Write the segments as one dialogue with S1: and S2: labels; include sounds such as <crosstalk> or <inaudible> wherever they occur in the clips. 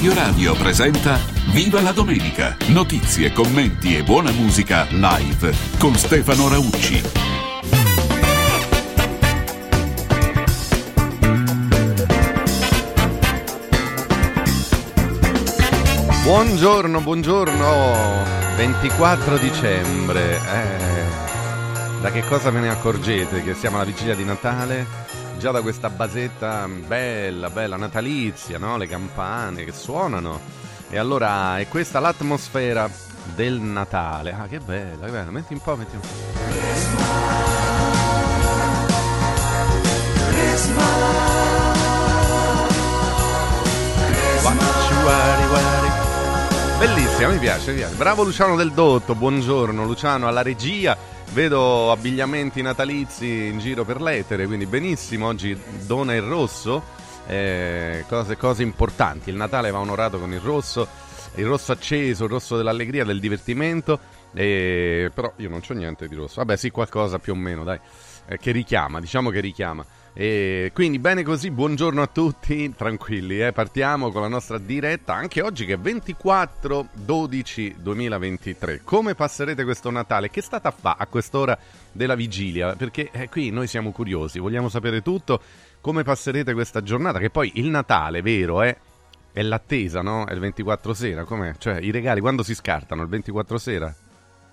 S1: Radio Radio presenta Viva la domenica! Notizie, commenti e buona musica live con Stefano Raucci.
S2: Buongiorno, buongiorno, 24 dicembre. Eh, da che cosa ve ne accorgete? Che siamo alla vigilia di Natale? Già da questa basetta bella, bella natalizia, no? Le campane che suonano. E allora è questa l'atmosfera del Natale. Ah, che bella, che bella. Metti un po', metti un po'. Bellissima, mi piace, mi piace. Bravo Luciano del Dotto, buongiorno Luciano alla regia. Vedo abbigliamenti natalizi in giro per l'etere, quindi benissimo. Oggi dona il rosso, eh, cose, cose importanti. Il Natale va onorato con il rosso, il rosso acceso, il rosso dell'allegria, del divertimento. Eh, però io non c'ho niente di rosso. Vabbè, sì, qualcosa più o meno, dai. Eh, che richiama, diciamo che richiama. E quindi bene così, buongiorno a tutti, tranquilli, eh? partiamo con la nostra diretta anche oggi che è 24 12 2023. Come passerete questo Natale? Che state a fare a quest'ora della vigilia? Perché eh, qui noi siamo curiosi, vogliamo sapere tutto, come passerete questa giornata, che poi il Natale, vero, è, è l'attesa, no? È il 24 sera, com'è? Cioè i regali quando si scartano? Il 24 sera?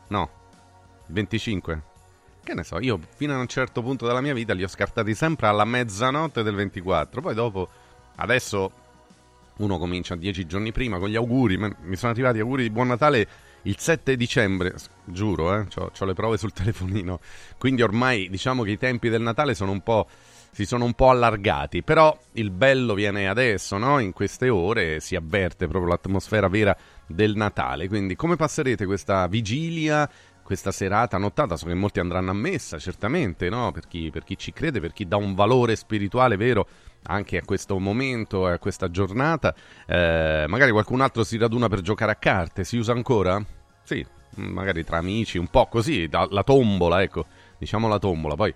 S2: No, il 25? Che ne so, io fino a un certo punto della mia vita li ho scartati sempre alla mezzanotte del 24. Poi dopo, adesso uno comincia dieci giorni prima con gli auguri. Mi sono arrivati auguri di Buon Natale il 7 dicembre, giuro, eh, ho le prove sul <laughs> telefonino. Quindi ormai diciamo che i tempi del Natale sono si sono un po' allargati. Però il bello viene adesso, no? In queste ore si avverte proprio l'atmosfera vera del Natale. Quindi come passerete questa vigilia? Questa serata nottata, so che molti andranno a messa, certamente, no? per, chi, per, chi, ci crede, per chi dà un valore spirituale vero anche a questo momento, a questa giornata. Eh, magari qualcun altro si raduna per giocare a carte, si usa ancora? Sì, magari tra amici, un po' così, la tombola, ecco, diciamo la tombola, poi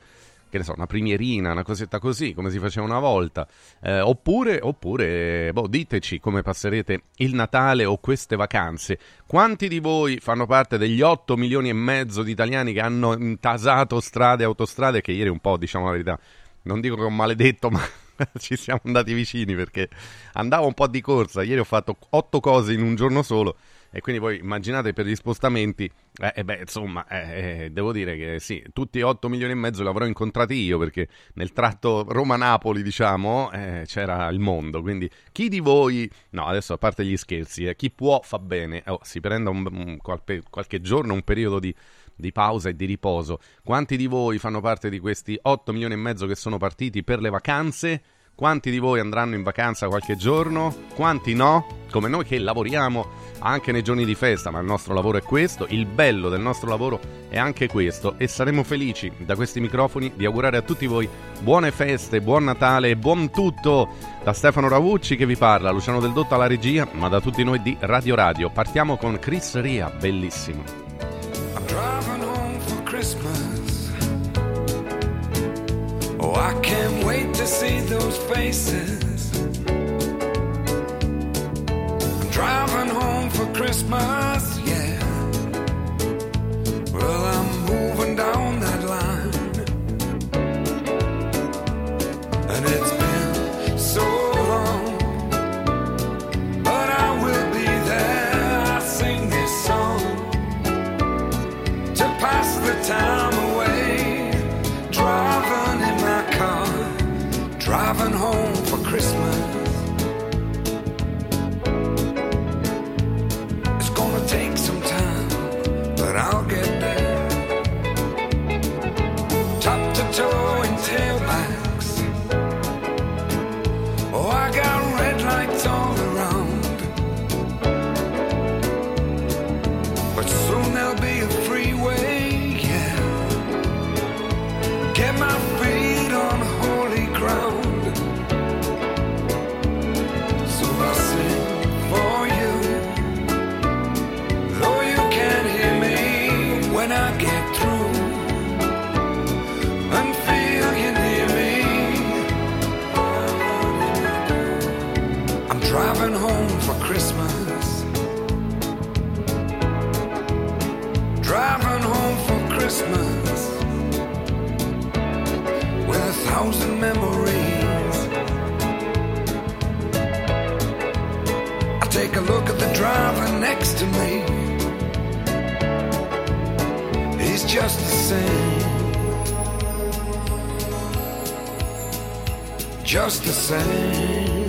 S2: che ne so, una primierina, una cosetta così, come si faceva una volta. Eh, oppure, oppure boh, diteci come passerete il Natale o queste vacanze. Quanti di voi fanno parte degli 8 milioni e mezzo di italiani che hanno intasato strade e autostrade? Che ieri un po', diciamo la verità, non dico che ho maledetto, <laughs> ma ci siamo andati vicini perché andavo un po' di corsa. Ieri ho fatto 8 cose in un giorno solo e quindi poi immaginate per gli spostamenti, eh, eh beh, insomma, eh, eh devo dire che sì, tutti e 8 milioni e mezzo li avrò incontrati io perché nel tratto Roma-Napoli, diciamo, eh, c'era il mondo. Quindi chi di voi, no, adesso a parte gli scherzi, eh, chi può fa bene, oh, si prenda un, un, qualche, qualche giorno, un periodo di di pausa e di riposo. Quanti di voi fanno parte di questi 8 milioni e mezzo che sono partiti per le vacanze? Quanti di voi andranno in vacanza qualche giorno? Quanti no? Come noi che lavoriamo anche nei giorni di festa, ma il nostro lavoro è questo, il bello del nostro lavoro è anche questo e saremo felici da questi microfoni di augurare a tutti voi buone feste, buon Natale e buon tutto da Stefano Ravucci che vi parla, Luciano Del Dotto alla regia, ma da tutti noi di Radio Radio. Partiamo con Chris Ria, bellissimo. I'm driving home for Christmas. Oh, I can't wait to see those faces. Driving home for Christmas, to
S3: me. He's just the same. Just the same.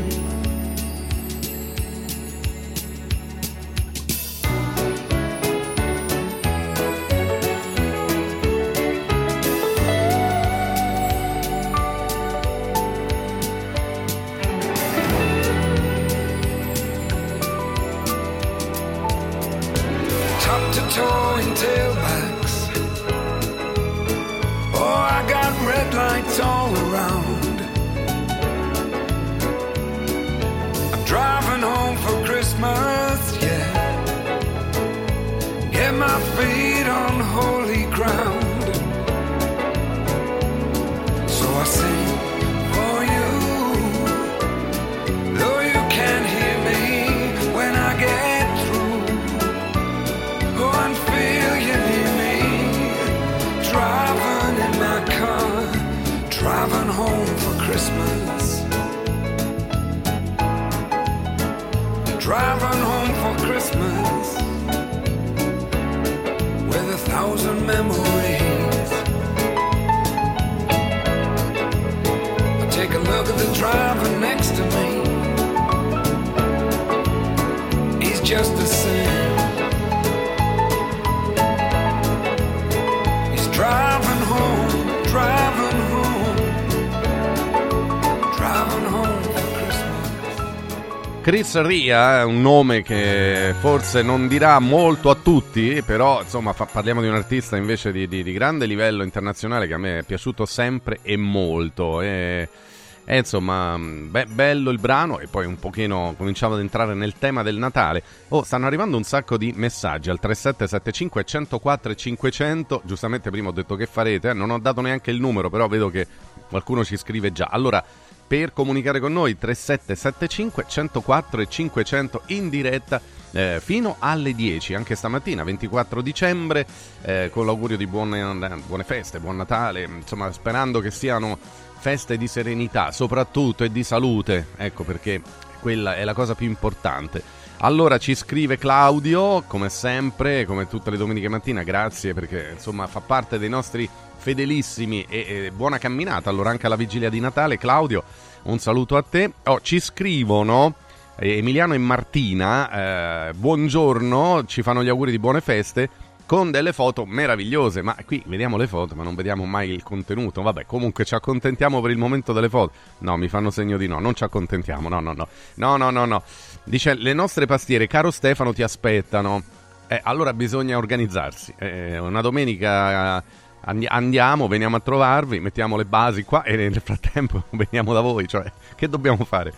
S2: Chris Ria è un nome che forse non dirà molto a tutti, però insomma fa- parliamo di un artista invece di, di- di grande livello internazionale che a me è piaciuto sempre e molto. E, e, insomma, be- bello il brano e poi un pochino cominciamo ad entrare nel tema del Natale. Oh, stanno arrivando un sacco di messaggi al 3775 104 500. Giustamente prima ho detto che farete, eh, non ho dato neanche il numero, però vedo che qualcuno ci scrive già. Allora, per comunicare con noi 3775 104 e 500 in diretta eh, fino alle 10 anche stamattina 24 dicembre eh, con l'augurio di buone, buone feste buon Natale insomma sperando che siano feste di serenità soprattutto e di salute ecco perché quella è la cosa più importante. Allora ci scrive Claudio, come sempre, come tutte le domeniche mattina, grazie perché insomma fa parte dei nostri fedelissimi e, e buona camminata. Allora anche alla vigilia di Natale, Claudio, un saluto a te. Oh, ci scrivono eh, Emiliano e Martina, eh, buongiorno, ci fanno gli auguri di buone feste con delle foto meravigliose, ma qui vediamo le foto, ma non vediamo mai il contenuto. Vabbè, comunque ci accontentiamo per il momento delle foto. No, mi fanno segno di no, non ci accontentiamo. No, no, no. No, no, no, no. Dice le nostre pastiere, caro Stefano, ti aspettano. Eh, allora bisogna organizzarsi. Eh, una domenica andiamo, veniamo a trovarvi, mettiamo le basi qua e nel frattempo <laughs> veniamo da voi, cioè che dobbiamo fare?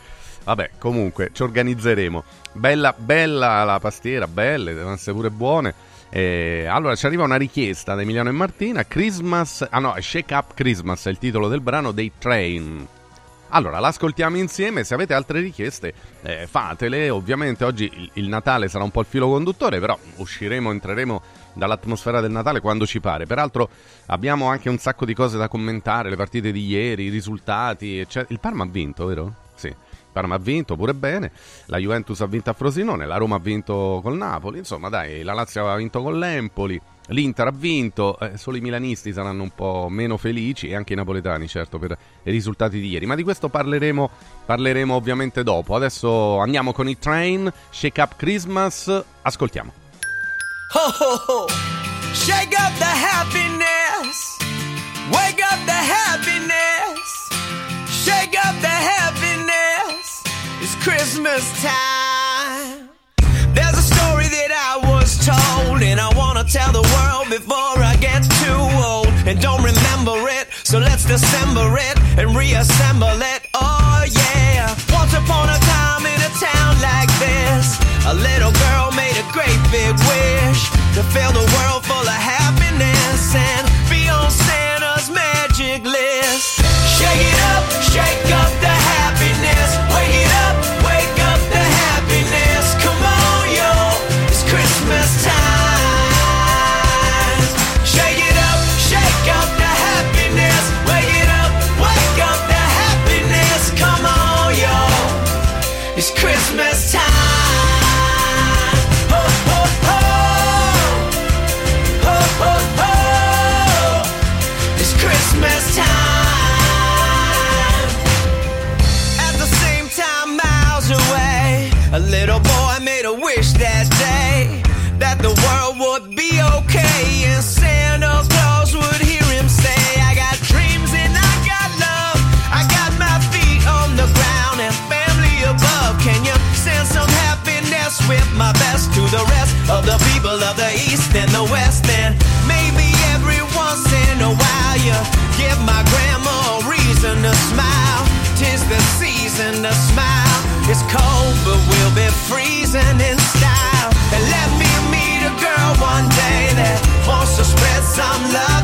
S2: Vabbè, comunque ci organizzeremo. Bella, bella la pastiera, belle, devono essere pure buone. Eh, allora ci arriva una richiesta da Emiliano e Martina. Christmas, ah no, Shake Up Christmas è il titolo del brano dei Train. Allora, l'ascoltiamo insieme. Se avete altre richieste, eh, fatele. Ovviamente oggi il, il Natale sarà un po' il filo conduttore, però usciremo, entreremo dall'atmosfera del Natale quando ci pare. Peraltro abbiamo anche un sacco di cose da commentare, le partite di ieri, i risultati, eccetera. Il Parma ha vinto, vero? Sì. Parma ha vinto pure bene, la Juventus ha vinto a Frosinone, la Roma ha vinto col Napoli, insomma dai, la Lazio ha vinto con l'Empoli, l'Inter ha vinto, eh, solo i milanisti saranno un po' meno felici e anche i napoletani certo per i risultati di ieri, ma di questo parleremo, parleremo ovviamente dopo. Adesso andiamo con i Train, Shake Up Christmas, ascoltiamo.
S1: Ho ho! Shake up the happiness! Wake up the happiness! Shake up the happiness! It's Christmas time! There's a story that I was told, and I wanna tell the world before I get too old. And don't remember it, so let's dissemble it and reassemble it. Oh yeah! Once upon a time in a town like this, a little girl big wish to fill the world full of
S4: I'm
S1: loving.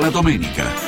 S1: la domenica.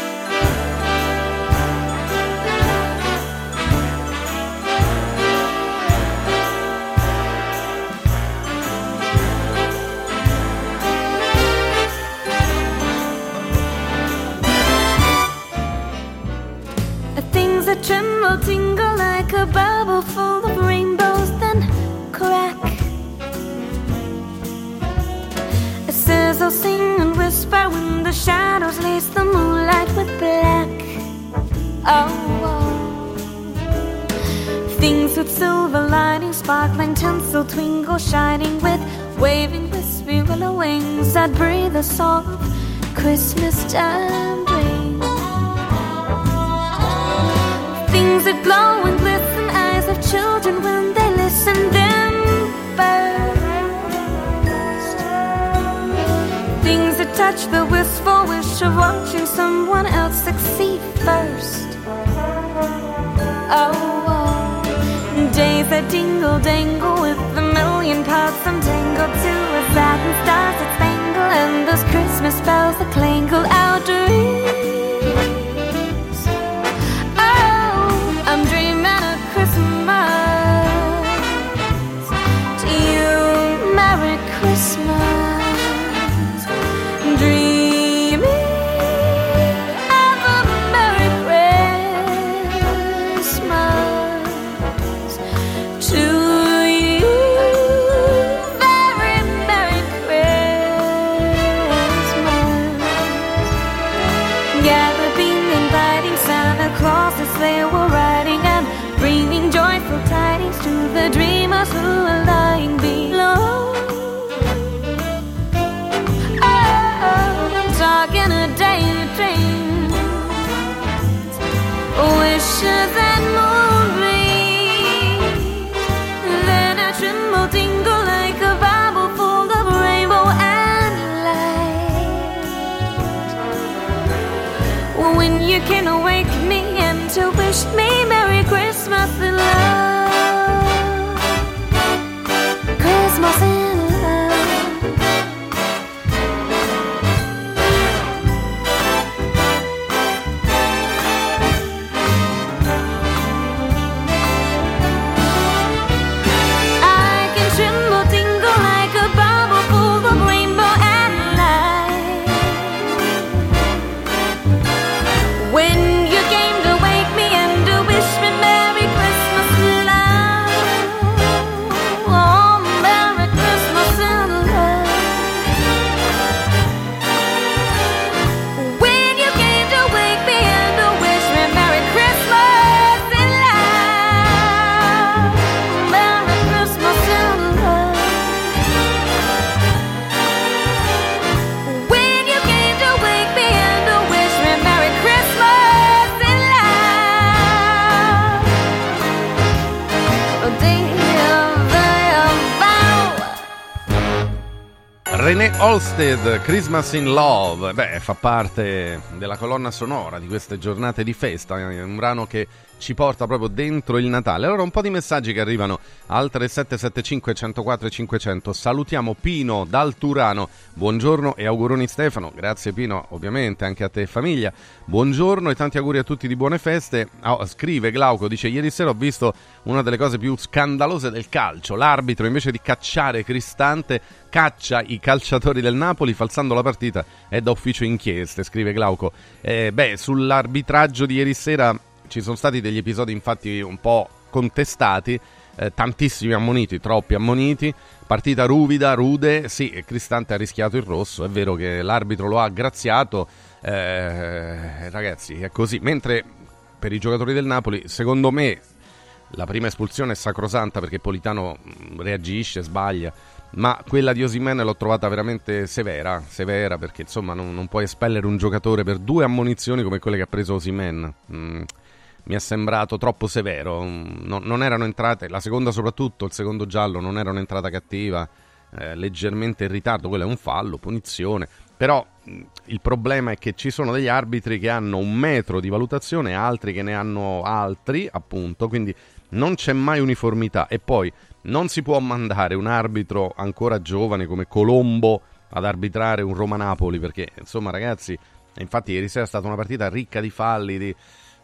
S5: a dingle dangle with a million parts I'm tangled to a satin stars that spangle and those Christmas bells that clangle out to
S2: Olsted, Christmas in Love, beh, fa parte della colonna sonora di queste giornate di festa, è un brano che ci porta proprio dentro il Natale. Allora un po' di messaggi che arrivano al 3775 104 e 500. Salutiamo Pino dal Turano. Buongiorno e auguroni Stefano. Grazie Pino, ovviamente anche a te e famiglia. Buongiorno e tanti auguri a tutti di buone feste. Oh, scrive Glauco, dice ieri sera ho visto una delle cose più scandalose del calcio. L'arbitro invece di cacciare Cristante caccia i calciatori del Napoli falsando la partita. È da ufficio inchieste, scrive Glauco. Eh, beh, sull'arbitraggio di ieri sera ci sono stati degli episodi infatti un po' contestati, eh, tantissimi ammoniti, troppi ammoniti, partita ruvida, rude, sì, Cristante ha rischiato il rosso, è vero che l'arbitro lo ha graziato, eh, ragazzi è così, mentre per i giocatori del Napoli, secondo me la prima espulsione è sacrosanta perché Politano mm, reagisce, sbaglia, ma quella di Osimene l'ho trovata veramente severa, severa perché insomma non, non, puoi espellere un giocatore per due ammonizioni come quelle che ha preso Osimene. Mm, mi è sembrato troppo severo. Non, non, erano entrate, la seconda soprattutto, il secondo giallo non era un'entrata cattiva, eh, leggermente in ritardo, quello è un fallo, punizione. Però il problema è che ci sono degli arbitri che hanno un metro di valutazione, altri che ne hanno altri, appunto, quindi non c'è mai uniformità. E poi non si può mandare un arbitro ancora giovane come Colombo ad arbitrare un Roma-Napoli, perché insomma ragazzi, infatti ieri sera è stata una partita ricca di falli, di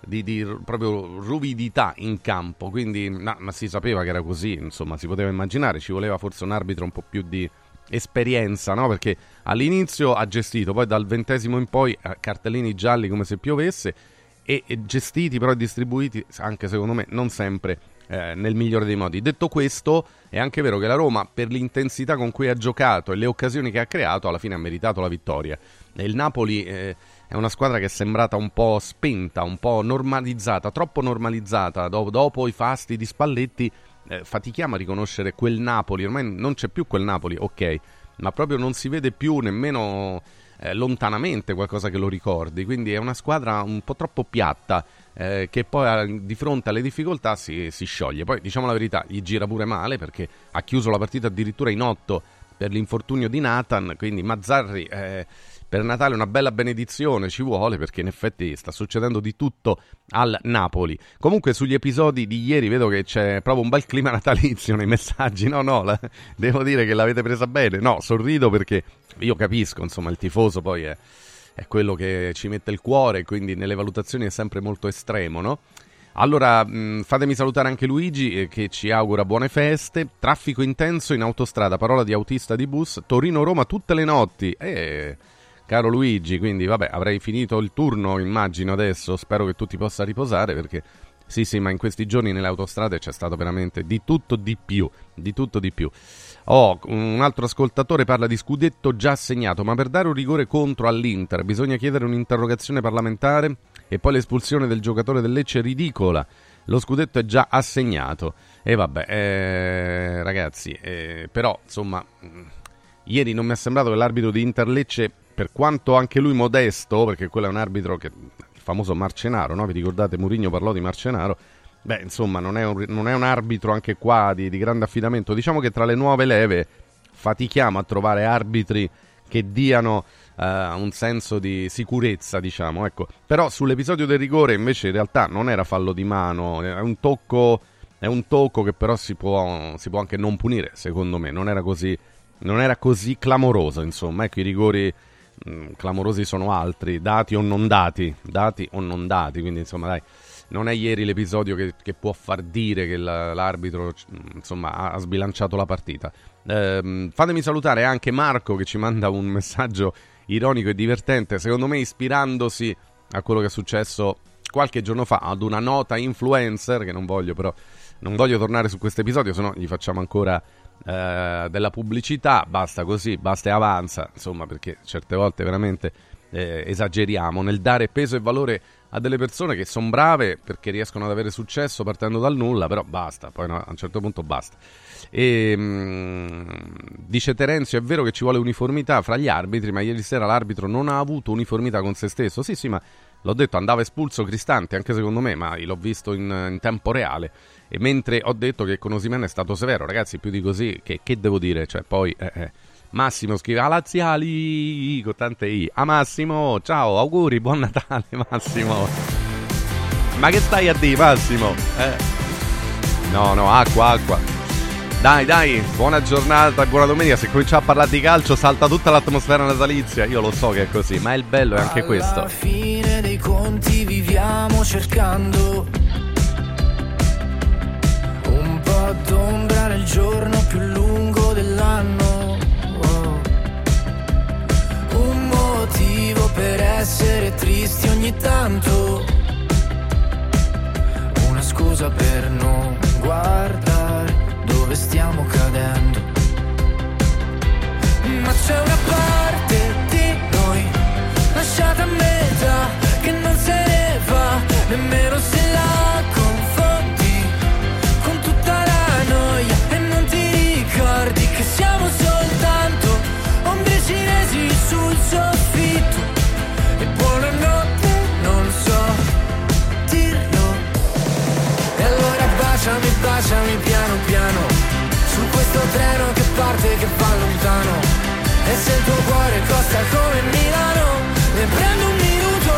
S2: di, di proprio ruvidità in campo, quindi no, ma si sapeva che era così, insomma, si poteva immaginare, ci voleva forse un arbitro un po' più di esperienza, no? Perché all'inizio ha gestito, poi dal ventesimo in poi eh, cartellini gialli come se piovesse e, e gestiti però distribuiti anche secondo me non sempre eh, nel migliore dei modi. Detto questo, è anche vero che la Roma, per l'intensità con cui ha giocato e le occasioni che ha creato, alla fine ha meritato la vittoria. E il Napoli eh, è una squadra che è sembrata un po' spenta, un po' normalizzata, troppo normalizzata. Dopo, dopo i fasti di Spalletti eh, fatichiamo a riconoscere quel Napoli, ormai non c'è più quel Napoli, ok, ma proprio non si vede più nemmeno eh, lontanamente qualcosa che lo ricordi, quindi è una squadra un po' troppo piatta. Eh, che poi di fronte alle difficoltà si, si, scioglie. Poi diciamo la verità, gli gira pure male perché ha chiuso la partita addirittura in otto per l'infortunio di Nathan, quindi Mazzarri eh, per Natale una bella benedizione ci vuole perché in effetti sta succedendo di tutto al Napoli. Comunque sugli episodi di ieri vedo che c'è proprio un bel clima natalizio nei messaggi. No, no, la, devo dire che l'avete presa bene. No, sorrido perché io capisco, insomma, il tifoso poi è, è quello che ci mette il cuore, quindi nelle valutazioni è sempre molto estremo, no? Allora, mh, fatemi salutare anche Luigi eh, che ci augura buone feste. Traffico intenso in autostrada, parola di autista di bus. Torino-Roma tutte le notti. Eh, caro Luigi, quindi vabbè, avrei finito il turno, immagino adesso, spero che tu ti possa riposare perché sì, sì, ma in questi giorni nelle autostrade c'è stato veramente di tutto di più, di tutto di più. Oh, un altro ascoltatore parla di scudetto già assegnato, ma per dare un rigore contro all'Inter bisogna chiedere un'interrogazione parlamentare e poi l'espulsione del giocatore del Lecce è ridicola. Lo scudetto è già assegnato. E vabbè, eh, ragazzi, eh, però insomma, ieri non mi è sembrato che l'arbitro di Inter Lecce per quanto anche lui modesto, perché quello è un arbitro che il famoso Marcenaro, no? vi ricordate Murigno parlò di Marcenaro, beh insomma non è un, non è un arbitro anche qua di, di, grande affidamento, diciamo che tra le nuove leve fatichiamo a trovare arbitri che diano uh, un senso di sicurezza, diciamo, ecco. Però sull'episodio del rigore invece in realtà non era fallo di mano, è un tocco, è un tocco che però si può, si può anche non punire, secondo me, non era così, non era così clamoroso, insomma, ecco i rigori Mm, clamorosi sono altri, dati o non dati, dati o non dati, quindi insomma dai, non è ieri l'episodio che, che può far dire che la, l'arbitro mm, insomma, ha, sbilanciato la partita. Ehm, fatemi salutare anche Marco che ci manda un messaggio ironico e divertente, secondo me ispirandosi a quello che è successo qualche giorno fa ad una nota influencer, che non voglio però, non voglio tornare su questo episodio, se no gli facciamo ancora eh, della pubblicità, basta così, basta e avanza, insomma, perché certe volte veramente eh, esageriamo nel dare peso e valore a delle persone che sono brave perché riescono ad avere successo partendo dal nulla, però basta, poi no, a un certo punto basta. E, mh, mm, dice Terenzio, è vero che ci vuole uniformità fra gli arbitri, ma ieri sera l'arbitro non ha avuto uniformità con se stesso. Sì, sì, ma l'ho detto, andava espulso Cristante, anche secondo me, ma l'ho visto in, in tempo reale. E mentre ho detto che con Osimen è stato severo, ragazzi, più di così, che, che devo dire? Cioè, poi, eh, eh, Massimo scrive a laziali con tante i. A Massimo, ciao, auguri, buon Natale <laughs> Massimo. Ma che stai a dire Massimo? Eh. No, no, acqua, acqua. Dai, dai, buona giornata, buona domenica. Se cominciamo a parlare di calcio, salta tutta l'atmosfera natalizia. Io lo so che è così, ma il bello è anche questo.
S6: Alla fine dei conti viviamo cercando un po' d'ombra nel giorno più lungo dell'anno. Oh. Un motivo per essere tristi ogni tanto. Una scusa per non guardare dove stiamo cadendo. Ma c'è una parte di noi lasciata a metà che non se ne va nemmeno se la confondi con tutta la noia e non ti ricordi che siamo soltanto ombre cinesi sul soffitto treno che parte che va lontano. E se il tuo cuore costa come Milano Ne prendo un minuto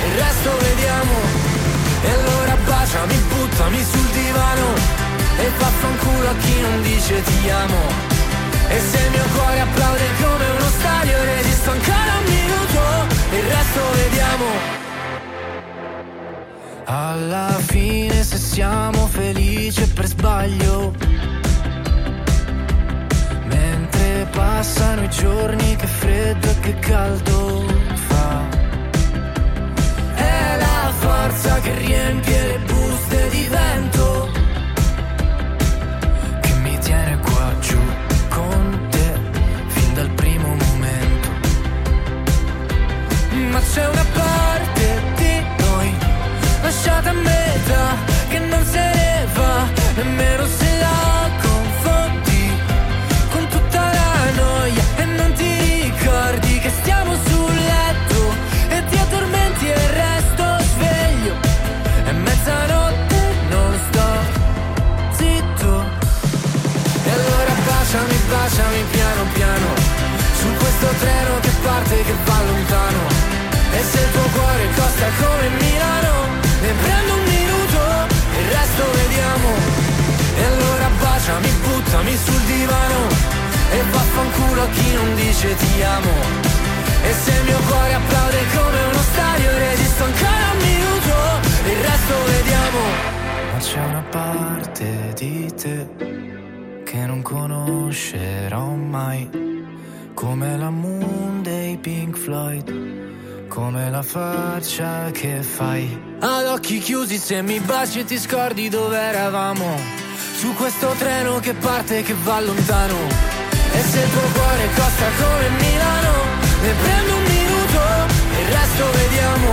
S6: e il resto vediamo. E allora baciami, buttami sul divano. E vaffanculo a chi non dice ti amo. E se il mio cuore applaude come uno stadio Resisto ancora un minuto e il resto vediamo. Alla fine se siamo felici per sbaglio passano i giorni che freddo e che caldo fa. È la forza che riempie le buste di vento Che mi tiene qua giù con te fin dal primo momento. Ma c'è una parte di noi lasciata a metà a chi non dice ti amo. E se il mio cuore applaude come uno stadio Resisto ancora un minuto. Il resto vediamo. Ma c'è una parte di te che non conoscerò mai, come la moon dei Pink Floyd, come la faccia che fai. Ad occhi chiusi se mi baci e ti scordi dove eravamo, su questo treno che parte e che va lontano. E se il tuo cuore costa come Milano, ne prendo un minuto e il resto vediamo.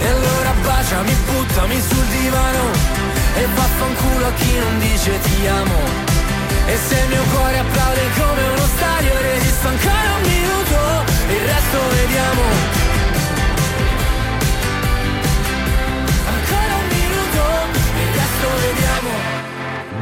S6: E allora baciami, buttami sul divano. E vaffanculo a chi non dice ti amo. E se il mio cuore applaude come uno stadio Resisto ancora un minuto Il resto vediamo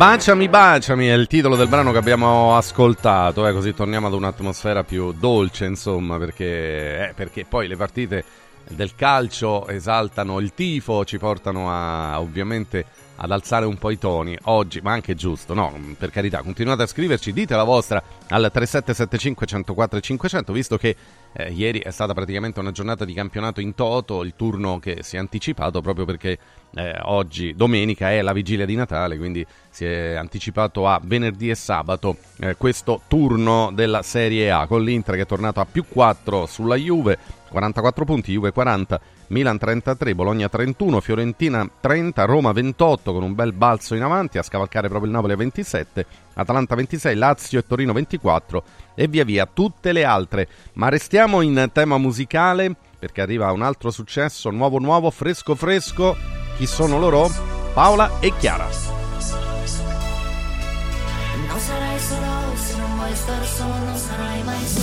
S2: Baciami, baciami è il titolo del brano che abbiamo ascoltato, eh, così torniamo ad un'atmosfera più dolce, insomma, perché, eh, perché poi le partite del calcio esaltano il tifo, ci portano a ovviamente ad alzare un po' i toni oggi, ma anche giusto, no? Per carità, continuate a scriverci, dite la vostra al 3775 104 500, visto che eh, ieri è stata praticamente una giornata di campionato in toto, il turno che si è anticipato proprio perché eh, oggi, domenica, è la vigilia di Natale, quindi si è anticipato a venerdì e sabato eh, questo turno della Serie A, con l'Inter che è tornato a più 4 sulla Juve, 44 punti, Juve 40, Milan 33, Bologna 31, Fiorentina 30, Roma 28 con un bel balzo in avanti a scavalcare proprio il Napoli a 27, Atalanta 26, Lazio e Torino 24 e via via tutte le altre. Ma restiamo in tema musicale perché arriva un altro successo, nuovo nuovo, fresco fresco. Chi sono loro? Paola e Chiara.
S5: Non sarai solo se non vuoi stare solo, non sarai mai solo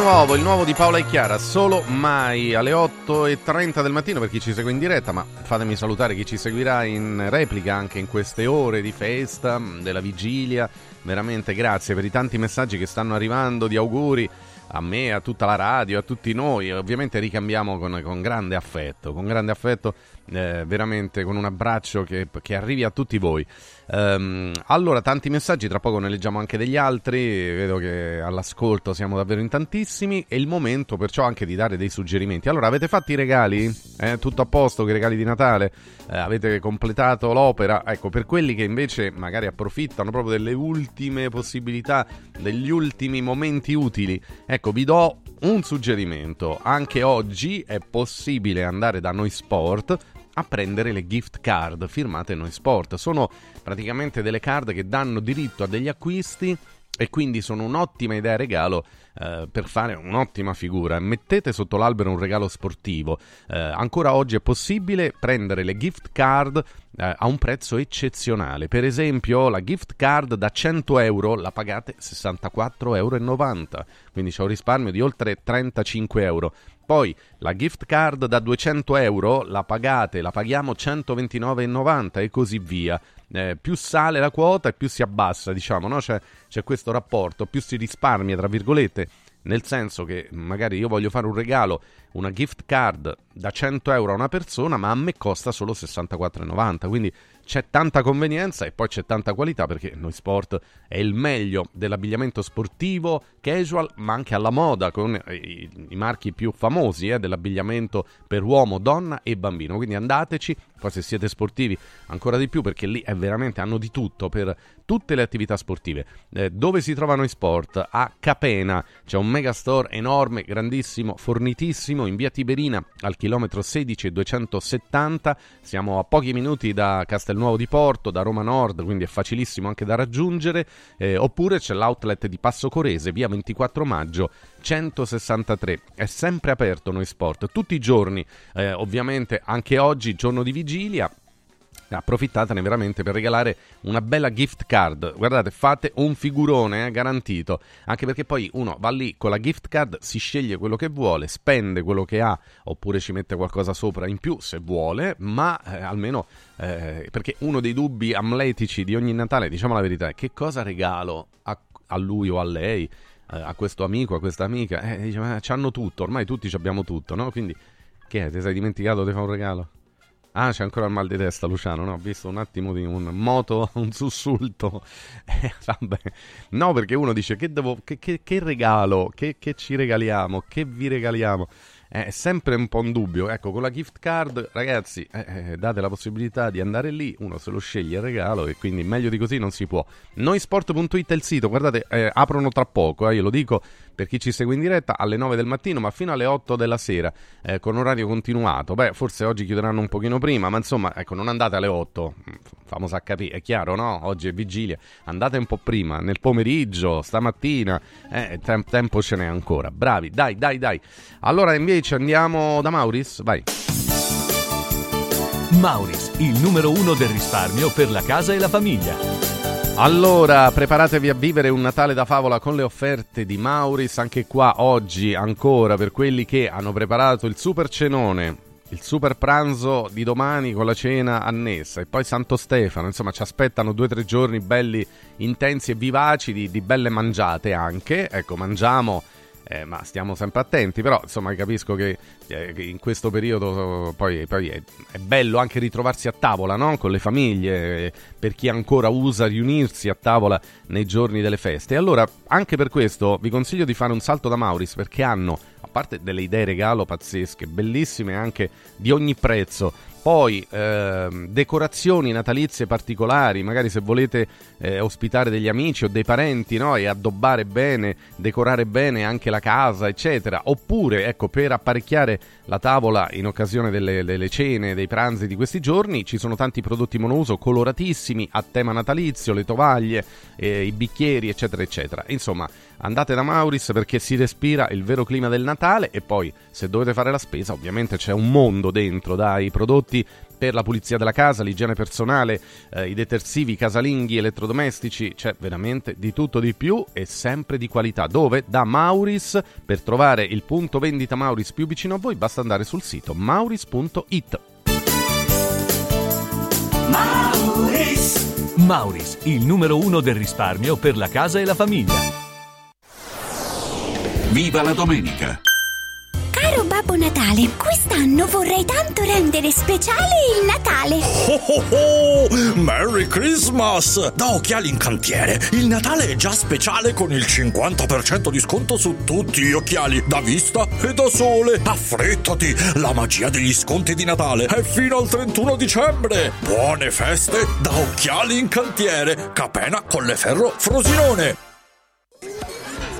S2: nuovo, il nuovo di Paola e Chiara, solo mai alle 8.30 del mattino per chi ci segue in diretta, ma fatemi salutare chi ci seguirà in replica anche in queste ore di festa, della vigilia. Veramente grazie per i tanti messaggi che stanno arrivando di auguri a me, a tutta la radio, a tutti noi. Ovviamente ricambiamo con, con grande affetto, con grande affetto, eh, veramente con un abbraccio che, che arrivi a tutti voi. Ehm, allora, tanti messaggi, tra poco ne leggiamo anche degli altri. Vedo che all'ascolto siamo davvero in tantissimi. È il momento perciò anche di dare dei suggerimenti. Allora, avete fatto i regali? Eh, tutto a posto i regali di Natale? Eh, avete completato l'opera? Ecco, per quelli che invece magari approfittano proprio delle ultime possibilità, degli ultimi momenti utili, ecco, vi do un suggerimento. Anche oggi è possibile andare da Noi Sport a prendere le gift card firmate Noi Sport. Sono praticamente delle card che danno diritto a degli acquisti e quindi sono un'ottima idea regalo eh, per fare un'ottima figura. Mettete sotto l'albero un regalo sportivo. Eh, ancora oggi è possibile prendere le gift card eh, a un prezzo eccezionale. Per esempio, la gift card da 100 euro la pagate 64,90 euro, quindi c'è un risparmio di oltre 35 euro. Poi la gift card da 200 euro la pagate, la paghiamo 129,90 e così via. Eh, più sale la quota e più si abbassa, diciamo, no? c'è, c'è questo rapporto, più si risparmia, tra virgolette, nel senso che magari io voglio fare un regalo, una gift card da 100 euro a una persona, ma a me costa solo 64,90, quindi c'è tanta convenienza e poi c'è tanta qualità perché Noi Sport è il meglio dell'abbigliamento sportivo, casual, ma anche alla moda, con i, i marchi più famosi eh, dell'abbigliamento per uomo, donna e bambino. Quindi andateci, poi se siete sportivi ancora di più perché lì è veramente hanno di tutto per tutte le attività sportive. Eh, dove si trovano i sport? A Capena c'è un megastore enorme, grandissimo, fornitissimo in via Tiberina al chilometro 16 e 270. Siamo a pochi minuti da Castelnuovo di Porto, da Roma Nord, quindi è facilissimo anche da raggiungere. Eh, oppure c'è l'outlet di Passo Corese, via 24 maggio 163. È sempre aperto noi sport, tutti i giorni, eh, ovviamente anche oggi, giorno di vigilia. Approfittatene veramente per regalare una bella gift card. Guardate, fate un figurone eh, garantito. Anche perché poi uno va lì con la gift card, si sceglie quello che vuole, spende quello che ha, oppure ci mette qualcosa sopra in più se vuole, ma eh, almeno eh, perché uno dei dubbi amletici di ogni Natale, diciamo la verità, è che cosa regalo a, a lui o a lei, eh, a questo amico, a questa amica? Eh, dice, ma c'hanno tutto, ormai tutti ci abbiamo tutto, no? Quindi, che? Ti sei dimenticato di fare un regalo? Ah, c'è ancora il mal di testa, Luciano. No, ho visto un attimo di un moto, un sussulto. <laughs> Eh, vabbè. No, perché uno dice che, devo, che, che, che regalo, che, ci regaliamo, che vi regaliamo. Eh, È sempre un po' un dubbio. Ecco, con la gift card, ragazzi, eh, eh, date la possibilità di andare lì, uno se lo sceglie il regalo e quindi meglio di così non si può. Noisport.it è il sito, guardate, eh, aprono tra poco, eh, io lo dico per chi ci segue in diretta alle 9 del mattino, ma fino alle 8 della sera, eh, con orario continuato. Beh, forse oggi chiuderanno un pochino prima, ma insomma, ecco, non andate alle 8, famo a capire, è chiaro, no? Oggi è vigilia, andate un po' prima, nel pomeriggio, stamattina, eh, tem- tempo ce n'è ancora. Bravi, dai, dai, dai. Allora invece andiamo da Mauris, vai.
S7: Mauris, il numero uno del risparmio per la casa e la famiglia.
S2: Allora, preparatevi a vivere un Natale da favola con le offerte di Mauris, anche qua oggi ancora per quelli che hanno preparato il super cenone, il super pranzo di domani con la cena annessa. E poi Santo Stefano, insomma ci aspettano due o tre giorni belli intensi e vivaci di, di belle mangiate anche, ecco mangiamo eh, ma stiamo sempre attenti, però insomma capisco che, eh, in questo periodo poi, poi è, è, bello anche ritrovarsi a tavola no? con le famiglie, eh, per chi ancora usa riunirsi a tavola nei giorni delle feste. Allora anche per questo vi consiglio di fare un salto da Mauris perché hanno, a parte delle idee regalo pazzesche, bellissime anche di ogni prezzo, poi ehm, decorazioni natalizie particolari, magari se volete eh, ospitare degli amici o dei parenti no? e addobbare bene, decorare bene anche la casa, eccetera. Oppure, ecco, per apparecchiare la tavola in occasione delle, delle cene, dei pranzi di questi giorni, ci sono tanti prodotti monouso coloratissimi a tema natalizio, le tovaglie, eh, i bicchieri, eccetera, eccetera. Insomma, andate da Mauris perché si respira il vero clima del Natale e poi se dovete fare la spesa ovviamente c'è un mondo dentro dai prodotti per la pulizia della casa, l'igiene personale, eh, i detersivi, i casalinghi, elettrodomestici, c'è veramente di tutto di più e sempre di qualità. Dove? Da Mauris. Per trovare il punto vendita Mauris più vicino a voi basta andare sul sito mauris.it.
S7: Mauris. Mauris, il numero uno del risparmio per la casa e la famiglia.
S1: Viva la domenica!
S8: Caro Babbo Natale, quest'anno vorrei tanto rendere speciale il Natale.
S9: Oh oh oh! Merry Christmas! Da Occhiali in Cantiere, il Natale è già speciale con il 50% di sconto su tutti gli occhiali, da vista e da sole. Affrettati! La magia degli sconti di Natale è fino al 31 dicembre. Buone feste da Occhiali in Cantiere, Capena, Colleferro, Frosinone.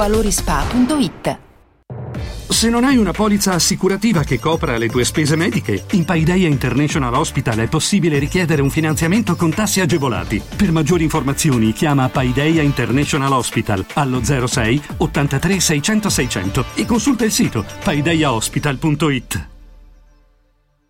S10: valorispa.it.
S11: Se non hai una polizza assicurativa che copra le tue spese mediche, in Paideia International Hospital è possibile richiedere un finanziamento con tassi agevolati. Per maggiori informazioni chiama Paideia International Hospital allo 06 83 600 600 e consulta il sito paideiahospital.it.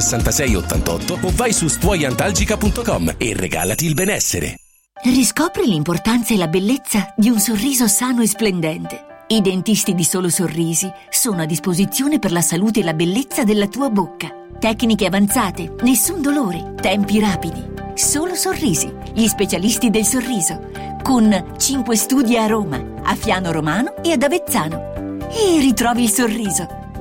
S12: 6688 o vai su stuoiantalgica.com e regalati il benessere.
S8: Riscopri l'importanza e la bellezza di un sorriso sano e splendente. I dentisti di Solo Sorrisi sono a disposizione per la salute e la bellezza della tua bocca. Tecniche avanzate, nessun dolore, tempi rapidi. Solo Sorrisi, gli specialisti del sorriso, con 5 studi a Roma, a Fiano Romano e ad Avezzano. E ritrovi il sorriso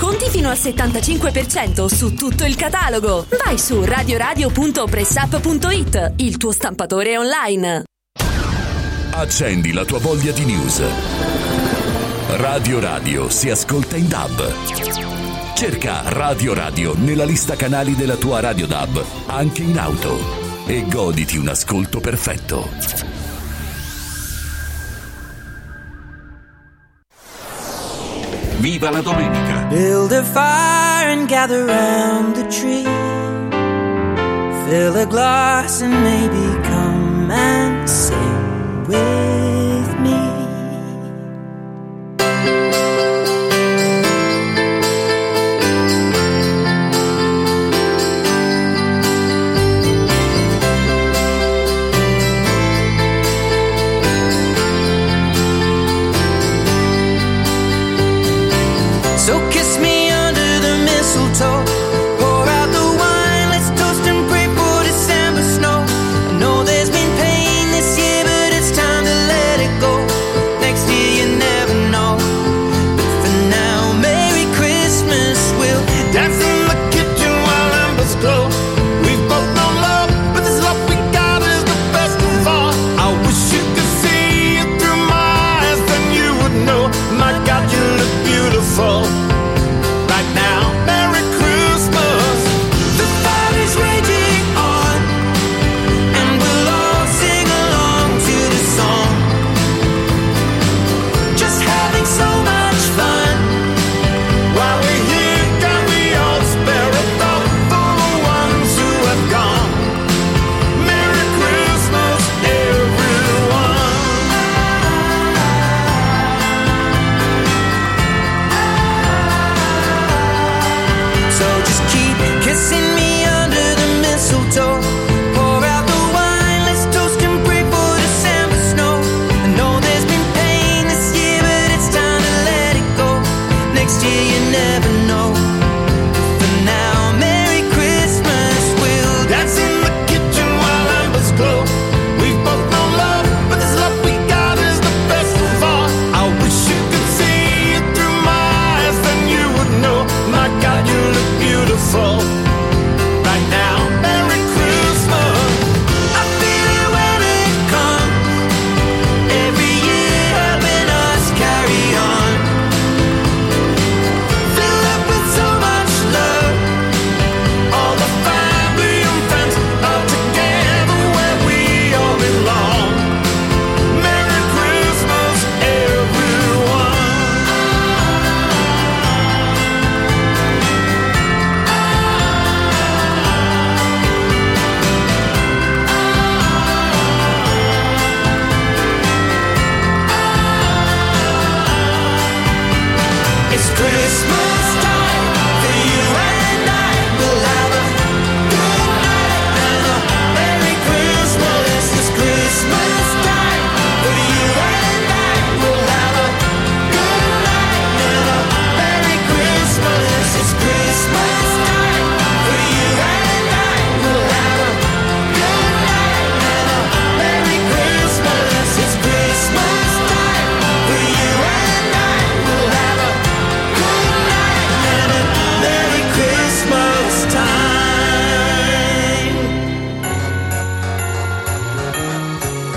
S13: sconti fino al 75% su tutto il catalogo. Vai su radioradio.pressup.it, il tuo stampatore online.
S14: Accendi la tua voglia di news. Radio Radio si ascolta in DAB. Cerca Radio Radio nella lista canali della tua Radio DAB, anche in auto, e goditi un ascolto perfetto.
S15: Viva la domenica!
S1: Build a fire and gather round the tree. Fill a glass and maybe come and sing with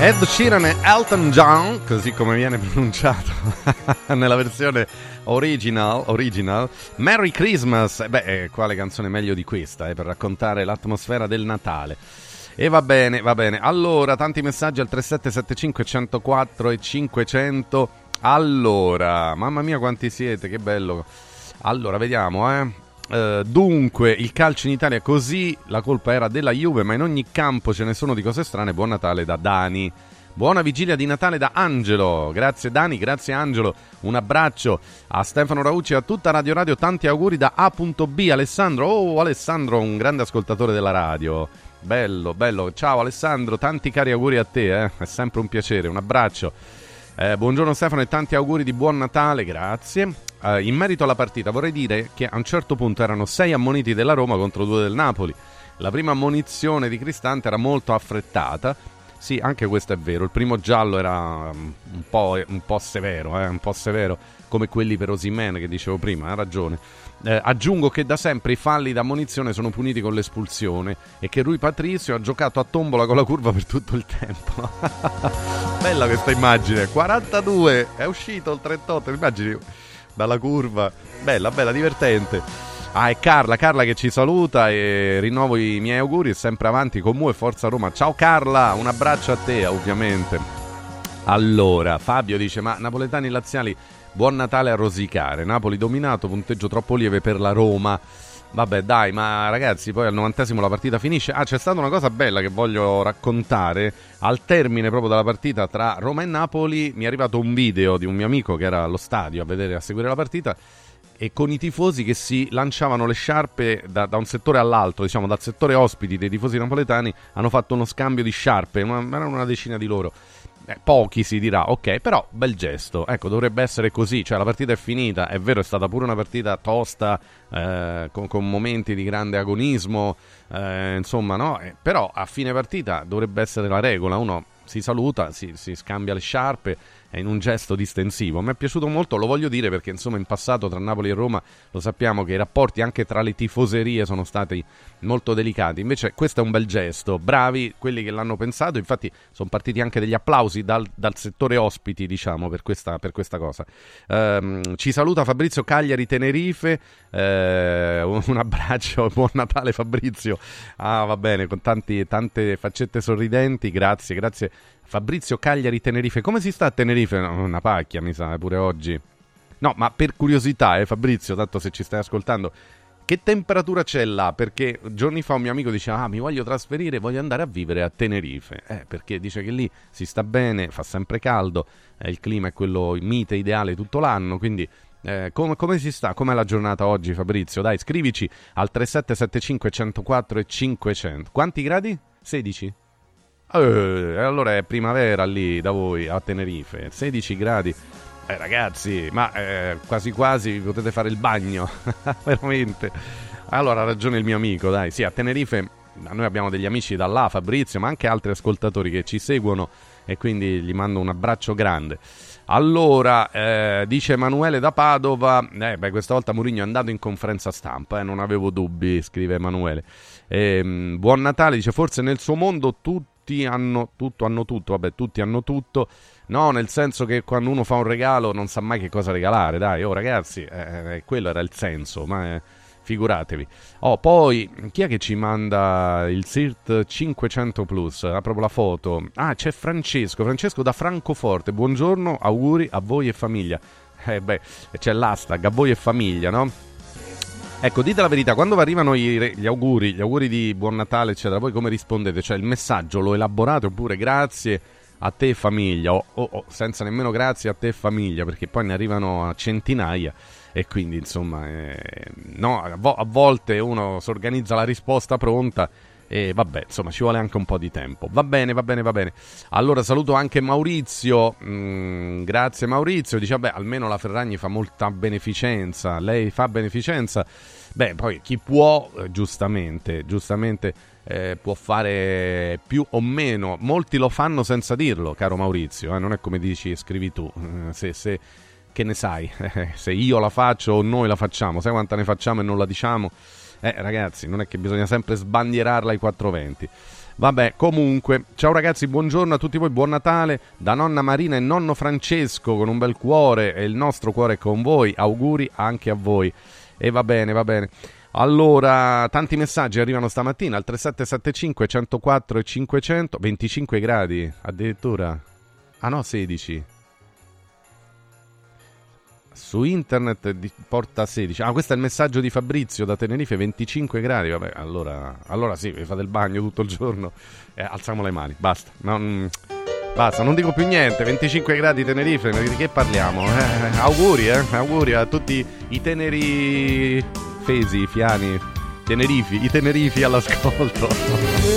S2: Ed Sheeran e Elton John, così come viene <laughs> pronunciato nella versione original, original, Merry Christmas, eh, beh, eh, quale canzone meglio di questa eh, per raccontare l'atmosfera del Natale. E va bene, va bene. Allora, tanti messaggi al 3775 104 e 500. Allora, mamma mia quanti siete, che bello. Allora, vediamo, eh. Eh, dunque, il calcio in Italia così, la colpa era della Juve, ma in ogni campo ce ne sono di cose strane. Buon Natale da Dani. Buona vigilia di Natale da Angelo. Grazie Dani, grazie Angelo. Un abbraccio a Stefano Raucci e a tutta Radio Radio. Tanti auguri da A.B. Alessandro. Oh, Alessandro, un grande ascoltatore della radio. Bello, bello. Ciao Alessandro, tanti cari auguri a te. Eh? È sempre un piacere. Un abbraccio. Eh, buongiorno Stefano e tanti auguri di buon Natale. Grazie. Eh, in merito alla partita vorrei dire che a un certo punto erano sei ammoniti della Roma contro due del Napoli. La prima ammonizione di Cristante era molto affrettata. Sì, anche questo è vero. Il primo giallo era um, un po', un po severo, eh, un po' severo, come quelli per Osimen che dicevo prima, ha ragione. Eh, aggiungo che da sempre i falli d'ammonizione sono puniti con l'espulsione e che Rui Patrizio ha giocato a tombola con la curva per tutto il tempo. <laughs> Bella questa immagine. 42, è uscito il 38, immagini dalla curva. Bella, bella, divertente. Ah, è Carla, Carla che ci saluta e rinnovo i miei auguri e sempre avanti con Mu e Forza Roma. Ciao Carla, un abbraccio a te ovviamente. Allora, Fabio dice, ma napoletani laziali, buon Natale a rosicare. Napoli dominato, punteggio troppo lieve per la Roma. Vabbè, dai, ma ragazzi, poi al novantesimo la partita finisce. Ah, c'è stata una cosa bella che voglio raccontare. Al termine proprio della partita tra Roma e Napoli mi è arrivato un video di un mio amico che era allo stadio a vedere a seguire la partita e con i tifosi che si lanciavano le sciarpe da, da un settore all'altro, diciamo dal settore ospiti dei tifosi napoletani, hanno fatto uno scambio di sciarpe, una, erano una decina di loro. Eh, pochi si dirà, ok, però bel gesto. Ecco, dovrebbe essere così. Cioè, la partita è finita. È vero, è stata pure una partita tosta, eh, con, con, momenti di grande agonismo. Eh, insomma, no? Eh, però a fine partita dovrebbe essere la regola. Uno si saluta, si, si scambia le sciarpe in un gesto distensivo. Mi è piaciuto molto, lo voglio dire perché insomma in passato tra Napoli e Roma lo sappiamo che i rapporti anche tra le tifoserie sono stati molto delicati. Invece questo è un bel gesto, bravi quelli che l'hanno pensato, infatti sono partiti anche degli applausi dal, dal settore ospiti diciamo per questa, per questa cosa. Ehm, ci saluta Fabrizio Cagliari Tenerife, ehm, un abbraccio, <laughs> buon Natale Fabrizio. Ah va bene, con tanti, tante faccette sorridenti, grazie, grazie Fabrizio Cagliari Tenerife. Come si sta a Tenerife? Una pacchia, mi sa, pure oggi. No, ma per curiosità, eh, Fabrizio, tanto se ci stai ascoltando, che temperatura c'è là? Perché giorni fa un mio amico diceva: Ah, mi voglio trasferire, voglio andare a vivere a Tenerife. Eh, perché dice che lì si sta bene, fa sempre caldo, eh, il clima è quello mite ideale tutto l'anno. Quindi, eh, com- come si sta? Com'è la giornata oggi, Fabrizio? Dai, scrivici al 3775 104 e 500. Quanti gradi? 16? Eh, allora è primavera lì da voi a Tenerife, 16 gradi. Eh, ragazzi, ma eh, quasi quasi potete fare il bagno, <laughs> veramente. Allora ha ragione il mio amico, dai, sì, a Tenerife noi abbiamo degli amici da là, Fabrizio, ma anche altri ascoltatori che ci seguono e quindi gli mando un abbraccio grande. Allora, eh, dice Emanuele da Padova, eh, beh, questa volta Mourinho è andato in conferenza stampa, eh, non avevo dubbi, scrive Emanuele. Eh, buon Natale, dice, forse nel suo mondo tutti tutti hanno tutto, hanno tutto, vabbè, tutti hanno tutto. No, nel senso che quando uno fa un regalo non sa mai che cosa regalare, dai, oh ragazzi, eh, eh quello era il senso, ma eh, figuratevi. Oh, poi, chi è che ci manda il SIRT 500 Plus? Ha proprio la foto. Ah, c'è Francesco, Francesco da Francoforte, buongiorno, auguri a voi e famiglia. Eh beh, c'è l'hashtag a voi e famiglia, no? Ecco, dite la verità, quando arrivano gli, auguri, gli auguri di buon Natale, eccetera, voi come rispondete? Cioè il messaggio lo elaborate oppure grazie a te famiglia o, o, o, senza nemmeno grazie a te famiglia perché poi ne arrivano a centinaia e quindi insomma eh, no, a, vo- a volte uno si organizza la risposta pronta e vabbè, insomma, ci vuole anche un po' di tempo. Va bene, va bene, va bene. Allora saluto anche Maurizio. Mm, grazie Maurizio. Dice, vabbè, almeno la Ferragni fa molta beneficenza. Lei fa beneficenza. Beh, poi chi può, eh, giustamente, giustamente eh, può fare più o meno. Molti lo fanno senza dirlo, caro Maurizio. Eh? Non è come dici, scrivi tu. Eh, se, se, che ne sai? <laughs> se io la faccio o noi la facciamo, sai quanta ne facciamo e non la diciamo? Eh, ragazzi, non è che bisogna sempre sbandierarla ai 420. Vabbè, comunque, ciao ragazzi, buongiorno a tutti voi, buon Natale da nonna Marina e nonno Francesco con un bel cuore e il nostro cuore è con voi. Auguri anche a voi. E va bene, va bene. Allora, tanti messaggi arrivano stamattina al 3775 104 e 500, 25 gradi addirittura. Ah no, 16 su internet porta 16. Ah, questo è il messaggio di Fabrizio da Tenerife, 25 gradi. Vabbè, allora, allora sì, fate il bagno tutto il giorno. <laughs> Eh, alziamo le mani, basta. Non... Basta, non dico più niente. 25 gradi Tenerife, di che parliamo? Eh, auguri, eh? Auguri a tutti i teneri fesi, fiani, tenerifi, i tenerifi all'ascolto. <laughs>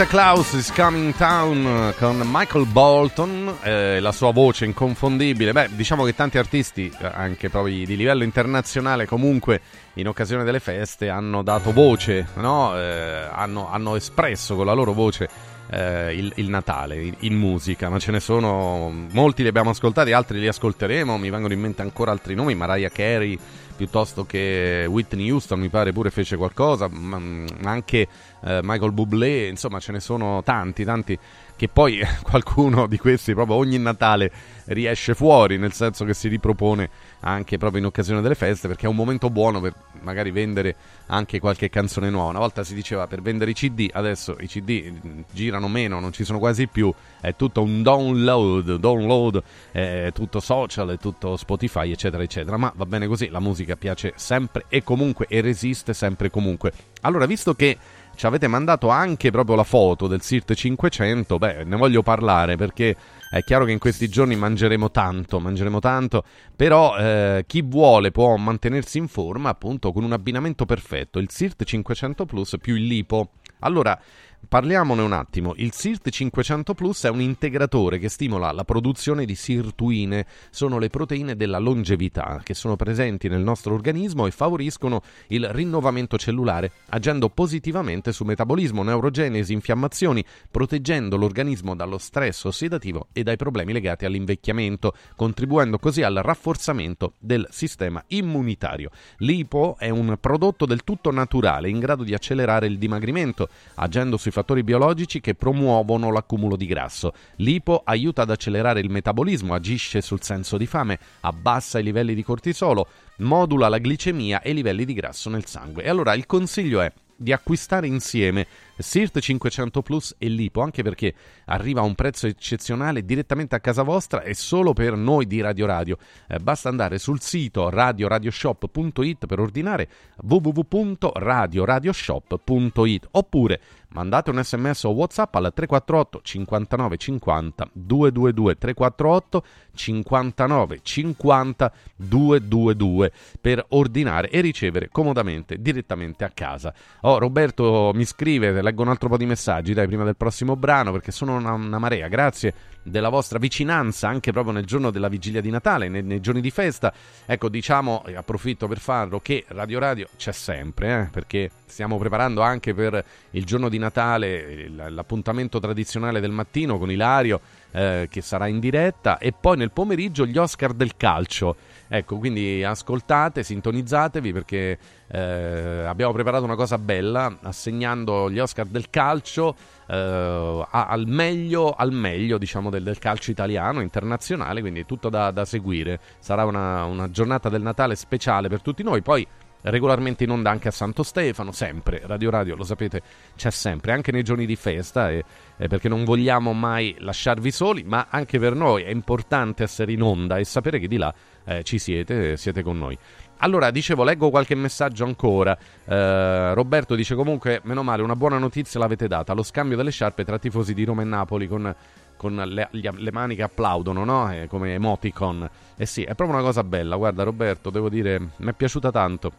S16: Santa Claus is Coming Town
S2: con Michael Bolton, eh, la sua voce inconfondibile. Beh, diciamo che tanti artisti, eh, anche proprio di livello internazionale, comunque in occasione delle feste hanno dato voce, no? Eh, hanno, hanno espresso con la loro voce eh, il, il Natale in, musica, ma ce ne sono molti li abbiamo ascoltati, altri li ascolteremo. Mi vengono in mente ancora altri nomi, Mariah Carey piuttosto che Whitney Houston, mi pare pure fece qualcosa, ma ma anche eh, Michael Bublé, insomma ce ne sono tanti, tanti che poi <laughs> qualcuno di questi proprio ogni Natale riesce fuori, nel senso che si ripropone anche proprio in occasione delle feste, perché è un momento buono per magari vendere anche qualche canzone nuova. Una volta si diceva per vendere i CD, adesso i CD girano meno, non ci sono quasi più, è tutto un download, download, è tutto social, è tutto Spotify, eccetera, eccetera. Ma va bene così, la musica piace sempre e comunque e resiste sempre e comunque. Allora, visto che ci avete mandato anche proprio la foto del SIRT 500, beh, ne voglio parlare perché è chiaro che in questi giorni mangeremo tanto, mangeremo tanto, però eh, chi vuole può mantenersi in forma appunto con un abbinamento perfetto, il SIRT 500 Plus più il lipo. Allora, Parliamone un attimo. Il SIRT 500 Plus è un integratore che stimola la produzione di sirtuine. Sono le proteine della longevità che sono presenti nel nostro organismo e favoriscono il rinnovamento cellulare, agendo positivamente su metabolismo, neurogenesi, infiammazioni, proteggendo l'organismo dallo stress ossidativo e dai problemi legati all'invecchiamento, contribuendo così al rafforzamento del sistema immunitario. L'IPO è un prodotto del tutto naturale in grado di accelerare il dimagrimento, agendo sui fattori biologici che promuovono l'accumulo di grasso. L'IPO aiuta ad accelerare il metabolismo, agisce sul senso di fame, abbassa i livelli di cortisolo, modula la glicemia e i livelli di grasso nel sangue. E allora il consiglio è di acquistare insieme SIRT 500 Plus e l'IPO, anche perché arriva a un prezzo eccezionale direttamente a casa vostra e solo per noi di Radio Radio. Eh, basta andare sul sito radioradioshop.it per ordinare www.radioradioshop.it oppure mandate un sms o whatsapp al 348 59 50 222 348 59 50 222 per ordinare e ricevere comodamente direttamente a casa. Oh, Roberto mi scrive, leggo un altro po' di messaggi dai prima del prossimo brano perché sono una, una marea. Grazie della vostra vicinanza anche proprio nel giorno della vigilia di Natale, nei, nei giorni di festa. Ecco, diciamo, e approfitto per farlo, che Radio Radio c'è sempre, eh, perché stiamo preparando anche per il giorno di Natale l'appuntamento tradizionale del mattino con Ilario eh, che sarà in diretta e poi nel pomeriggio gli Oscar del calcio. Ecco, quindi ascoltate, sintonizzatevi perché eh, abbiamo preparato una cosa bella assegnando gli Oscar del calcio eh, al meglio, al meglio diciamo, del, del calcio italiano, internazionale, quindi è tutto da, da seguire. Sarà una, una giornata del Natale speciale per tutti noi. Poi regolarmente in onda anche a Santo Stefano, sempre, Radio Radio lo sapete c'è sempre, anche nei giorni di festa, e, e perché non vogliamo mai lasciarvi soli, ma anche per noi è importante essere in onda e sapere che di là eh, ci siete, siete con noi. Allora, dicevo, leggo qualche messaggio ancora. Eh, Roberto dice comunque, meno male, una buona notizia l'avete data, lo scambio delle sciarpe tra tifosi di Roma e Napoli con, con le, le mani che applaudono, no? Eh, come emoticon. Eh sì, è proprio una cosa bella, guarda Roberto, devo dire, mi è piaciuta tanto.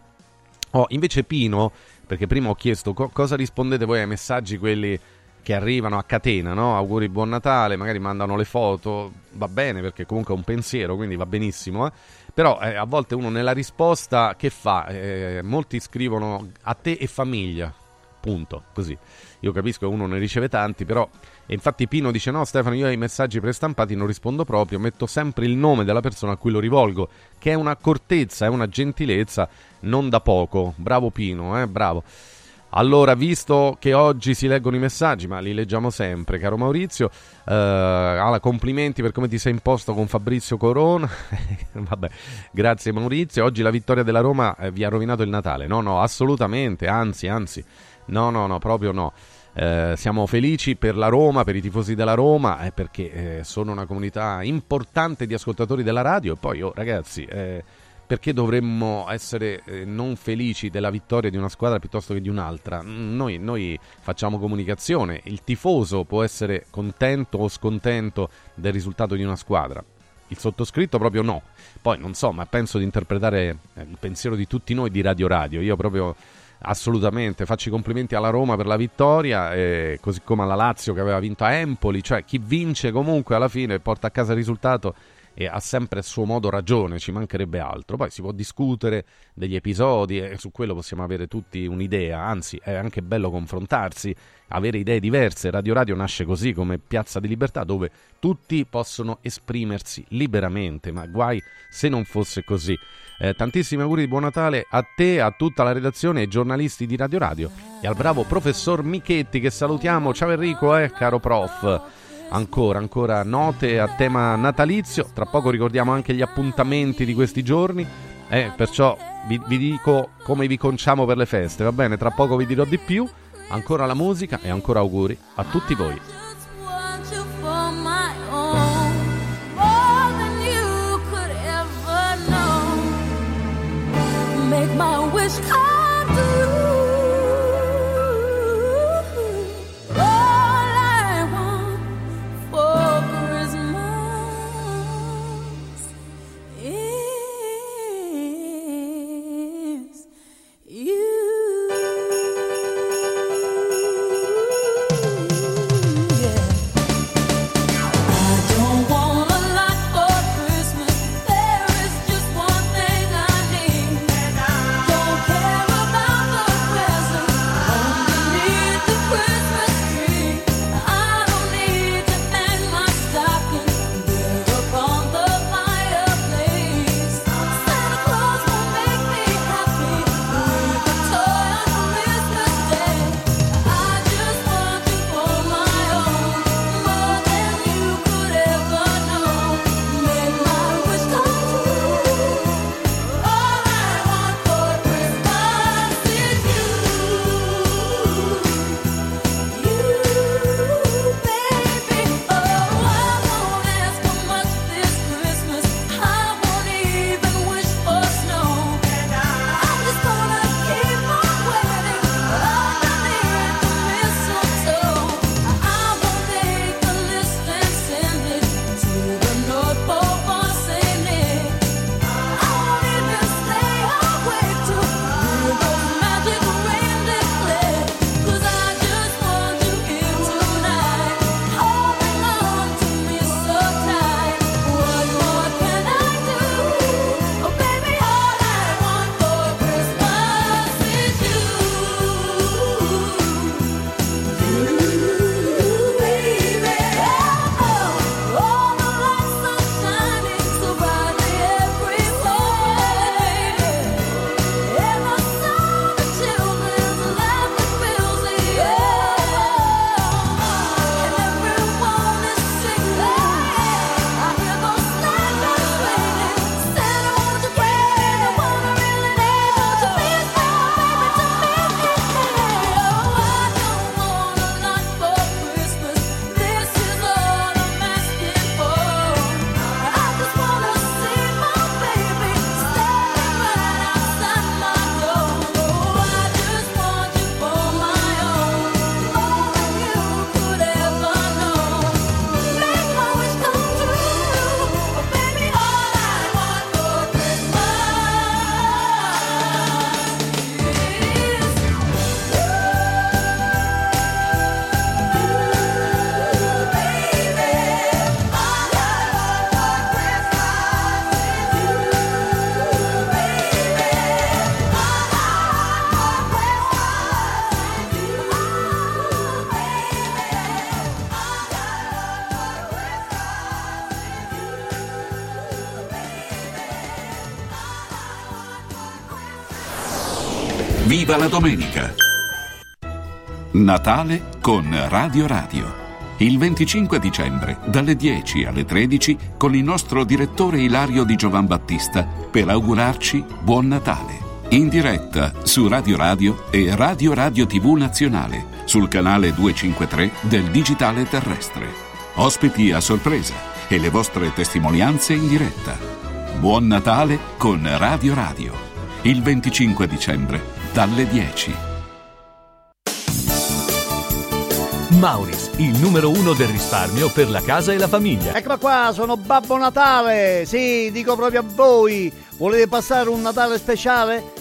S2: Oh, invece Pino, perché prima ho chiesto co- cosa rispondete voi ai messaggi quelli che arrivano a catena, no? Auguri buon Natale, magari mandano le foto, va bene perché comunque è un pensiero, quindi va benissimo, eh? Però eh, a volte uno nella risposta che fa? Eh, molti scrivono a te e famiglia, punto, così. Io capisco che uno ne riceve tanti, però... E infatti Pino dice no Stefano, io ai messaggi prestampati non rispondo proprio, metto sempre il nome della persona a cui lo rivolgo, che è un'accortezza, è una gentilezza, non da poco. Bravo Pino, eh, bravo. Allora, visto che oggi si leggono i messaggi, ma li leggiamo sempre, caro Maurizio, eh, allora, complimenti per come ti sei imposto con Fabrizio Corona. <laughs> Vabbè, grazie Maurizio. Oggi la vittoria della Roma eh, vi ha rovinato il Natale. No, no, assolutamente, anzi, anzi. No, no, no, proprio no. Eh, siamo felici per la Roma, per i tifosi della Roma, eh, perché eh, sono una comunità importante di ascoltatori della radio. E poi, oh, ragazzi, eh, perché dovremmo essere eh, non felici della vittoria di una squadra piuttosto che di un'altra? Mm, Noi, noi facciamo comunicazione, il tifoso può essere contento o scontento del risultato di una squadra. Il sottoscritto proprio no. Poi non so, ma penso di interpretare eh, il pensiero di tutti noi di Radio Radio. Io proprio assolutamente faccio i complimenti alla Roma per la vittoria, eh, così come alla Lazio che aveva vinto a Empoli. Cioè, chi vince comunque alla fine porta a casa il risultato e ha sempre a suo modo ragione, ci mancherebbe altro. Poi si può discutere degli episodi e su quello possiamo avere tutti un'idea, anzi è anche bello confrontarsi, avere idee diverse. Radio Radio nasce così come piazza di libertà dove tutti possono esprimersi liberamente, ma guai se non fosse così. Eh, tantissimi auguri di buon Natale a te, a tutta la redazione ai giornalisti di Radio Radio e al bravo professor Michetti che salutiamo. Ciao Enrico, eh, caro prof. Ancora, ancora note a tema natalizio. Tra poco ricordiamo anche gli appuntamenti di questi giorni. Eh, perciò vi, vi dico come vi conciamo per le feste, va bene? Tra poco vi dirò di più. Ancora la musica e ancora auguri a tutti voi.
S5: Make my wish come
S14: Viva la domenica! Natale con Radio Radio. Il 25 dicembre, dalle 10 alle 13, con il nostro direttore Ilario Di Giovan Battista, per augurarci Buon Natale. In diretta su Radio Radio e Radio Radio TV Nazionale, sul canale 253 del Digitale Terrestre. Ospiti a sorpresa e le vostre testimonianze in diretta. Buon Natale con Radio Radio. Il 25 dicembre, dalle 10.
S7: Mauris, il numero uno del risparmio per la casa e la famiglia.
S17: Eccola qua, sono Babbo Natale. Sì, dico proprio a voi. Volete passare un Natale speciale?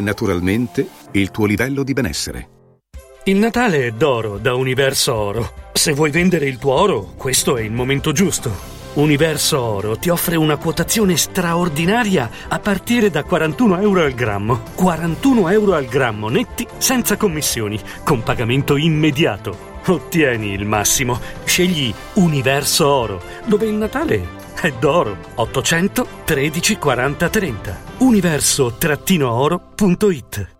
S18: naturalmente il tuo livello di benessere.
S11: Il Natale è d'oro da Universo Oro. Se vuoi vendere il tuo oro, questo è il momento giusto. Universo Oro ti offre una quotazione straordinaria a partire da 41 euro al grammo. 41 euro al grammo netti senza commissioni, con pagamento immediato. Ottieni il massimo. Scegli Universo Oro, dove il Natale è d'oro. 800 13 40 30. Universo-oro.it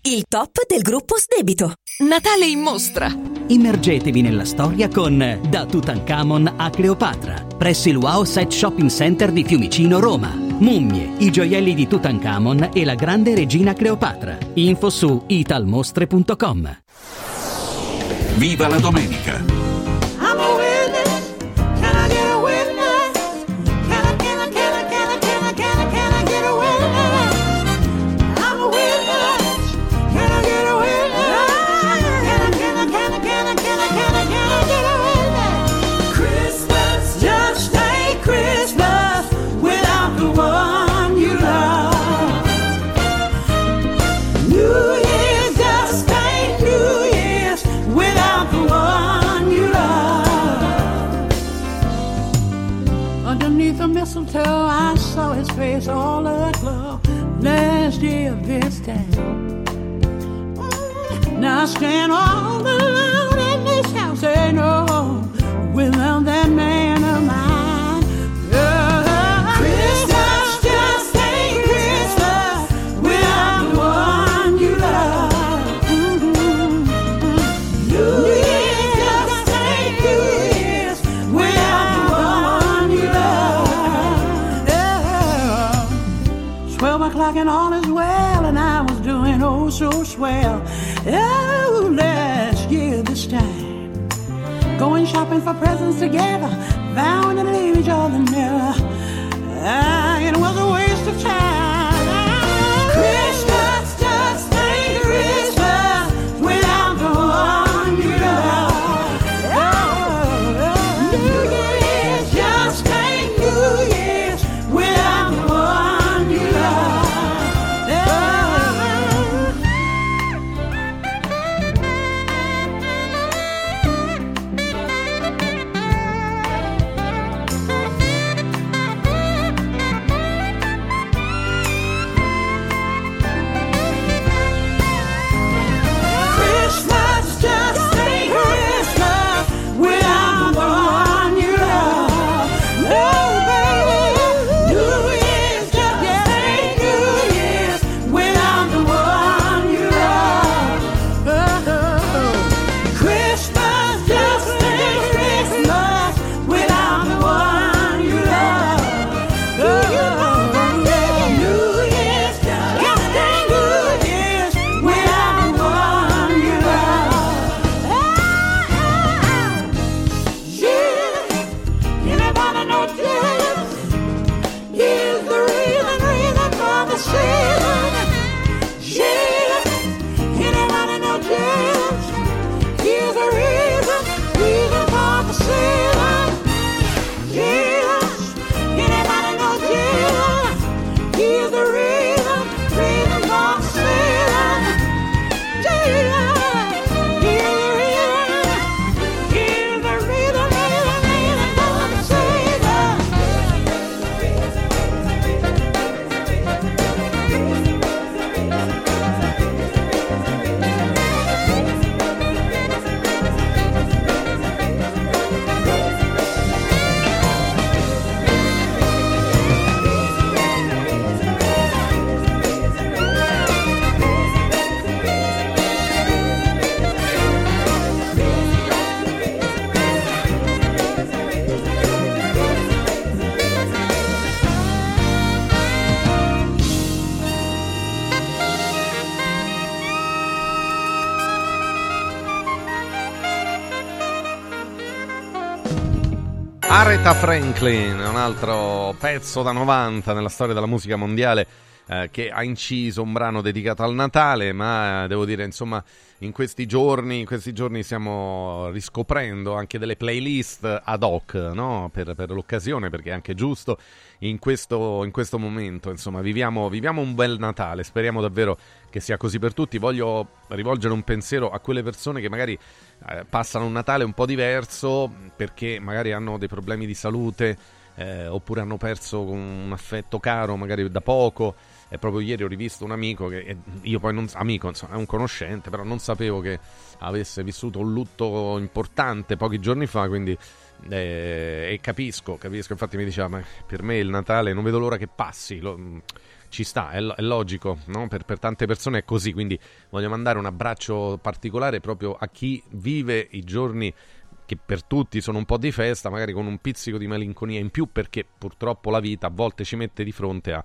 S19: il top del gruppo Sdebito.
S13: Natale in mostra!
S20: Immergetevi nella storia con Da Tutankhamon a Cleopatra, presso il Wow Set Shopping Center di Fiumicino, Roma. Mummie, i gioielli di Tutankhamon e la grande regina Cleopatra. Info su italmostre.com.
S14: Viva la domenica!
S21: I
S22: stand all alone shopping for presents together, vowing to leave each other never. Ah, it was a waste of time.
S2: Franklin, un altro pezzo da 90 nella storia della musica mondiale eh, che ha inciso un brano dedicato al Natale, ma eh, devo dire, insomma, in questi giorni, in questi giorni stiamo riscoprendo anche delle playlist ad hoc, no? per, per l'occasione, perché è anche giusto in questo, in questo momento, insomma, viviamo, viviamo un bel Natale, speriamo davvero che sia così per tutti. Voglio rivolgere un pensiero a quelle persone che magari eh, passano un Natale un po' diverso perché magari hanno dei problemi di salute eh, oppure hanno perso un affetto caro magari da poco. E proprio ieri ho rivisto un amico che eh, io poi non amico, insomma, è un conoscente, però non sapevo che avesse vissuto un lutto importante pochi giorni fa, quindi eh, e capisco, capisco, infatti mi diceva, ma per me il Natale non vedo l'ora che passi, lo- ci sta, è, è logico, no? per, per tante persone è così, quindi voglio mandare un abbraccio particolare proprio a chi vive i giorni che per tutti sono un po' di festa, magari con un pizzico di malinconia in più, perché purtroppo la vita a volte ci mette di fronte a,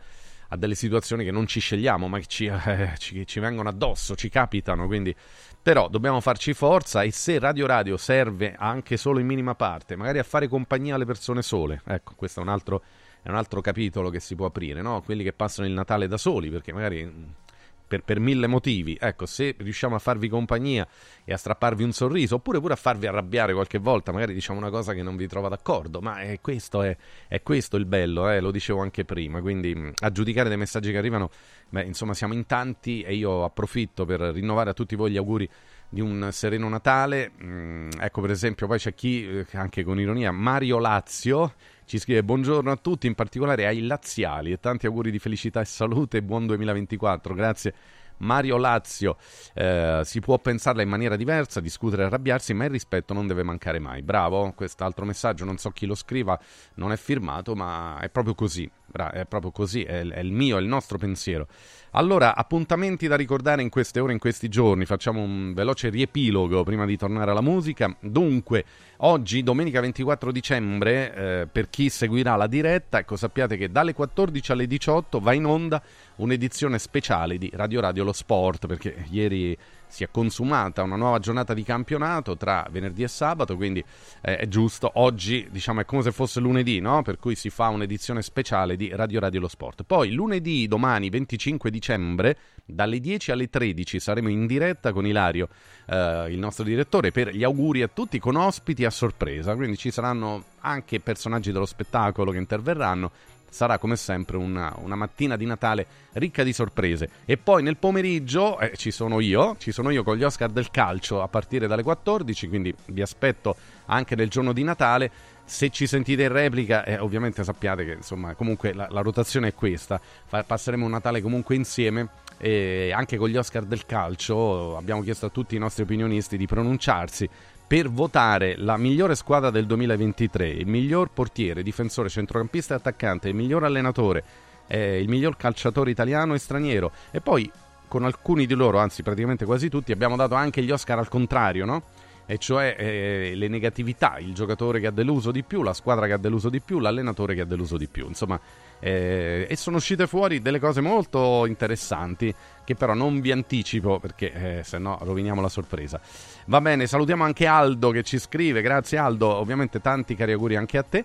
S2: a delle situazioni che non ci scegliamo, ma che ci, eh, ci- ci vengono addosso, ci capitano, quindi però dobbiamo farci forza e se Radio Radio serve anche solo in minima parte, magari a fare compagnia alle persone sole, ecco, questo è un altro, è un altro capitolo che si può aprire, no? Quelli che passano il Natale da soli, perché magari mm, per, per mille motivi, ecco, se riusciamo a farvi compagnia e a strapparvi un sorriso, oppure pure a farvi arrabbiare qualche volta, magari diciamo una cosa che non vi trova d'accordo, ma è questo, è, è questo il bello, eh, lo dicevo anche prima, quindi mh, a giudicare dei messaggi che arrivano, beh, insomma siamo in tanti e io approfitto per rinnovare a tutti voi gli auguri di un sereno Natale. Mm, ecco per esempio, poi c'è chi, eh, anche con ironia, Mario Lazio, ci scrive buongiorno a tutti, in particolare ai laziali e tanti auguri di felicità e salute buon 2024. Grazie. Mario Lazio, eh, si può pensarla in maniera diversa, discutere e arrabbiarsi, ma il rispetto non deve mancare mai. Bravo, quest'altro messaggio, non so chi lo scriva, non è firmato, ma è proprio così. Bra- è proprio così, è, è il mio, è il nostro pensiero. Allora, appuntamenti da ricordare in queste ore, in questi giorni. Facciamo un veloce riepilogo prima di tornare alla musica. Dunque, oggi, domenica 24 dicembre, eh, per chi seguirà la diretta, ecco, sappiate che dalle 14 alle 18 va in onda un'edizione speciale di Radio Radio Lo Sport, perché ieri si è consumata una nuova giornata di campionato tra venerdì e sabato, quindi eh, è giusto. Oggi, diciamo, è come se fosse lunedì, no? Per cui si fa un'edizione speciale di Radio Radio Lo Sport. Poi lunedì, domani 25 dicembre, dalle 10 alle 13 saremo in diretta con Ilario, eh, il nostro direttore, per gli auguri a tutti con ospiti a sorpresa. Quindi ci saranno anche personaggi dello spettacolo che interverranno sarà come sempre una, una, mattina di Natale ricca di sorprese. E poi nel pomeriggio eh, ci sono io, ci sono io con gli Oscar del calcio a partire dalle 14, quindi vi aspetto anche nel giorno di Natale. Se ci sentite in replica, eh, ovviamente sappiate che insomma comunque la, la rotazione è questa. Fa, passeremo un Natale comunque insieme. E anche con gli Oscar del calcio abbiamo chiesto a tutti i nostri opinionisti di pronunciarsi per votare la migliore squadra del 2023, il miglior portiere, difensore, centrocampista e attaccante, il miglior allenatore, eh, il miglior calciatore italiano e straniero. E poi con alcuni di loro, anzi praticamente quasi tutti, abbiamo dato anche gli Oscar al contrario, no? E cioè eh, le negatività, il giocatore che ha deluso di più, la squadra che ha deluso di più, l'allenatore che ha deluso di più. Insomma, eh, e sono uscite fuori delle cose molto interessanti che però non vi anticipo perché eh, se no roviniamo la sorpresa. Va bene, salutiamo anche Aldo che ci scrive, grazie Aldo, ovviamente tanti cari auguri anche a te.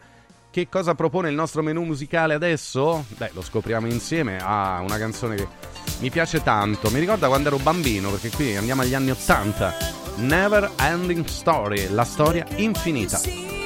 S2: Che cosa propone il nostro menù musicale adesso? Beh, lo scopriamo insieme. Ah, una canzone che mi piace tanto. Mi ricorda quando ero bambino, perché qui andiamo agli anni Ottanta. Never Ending Story, la storia infinita.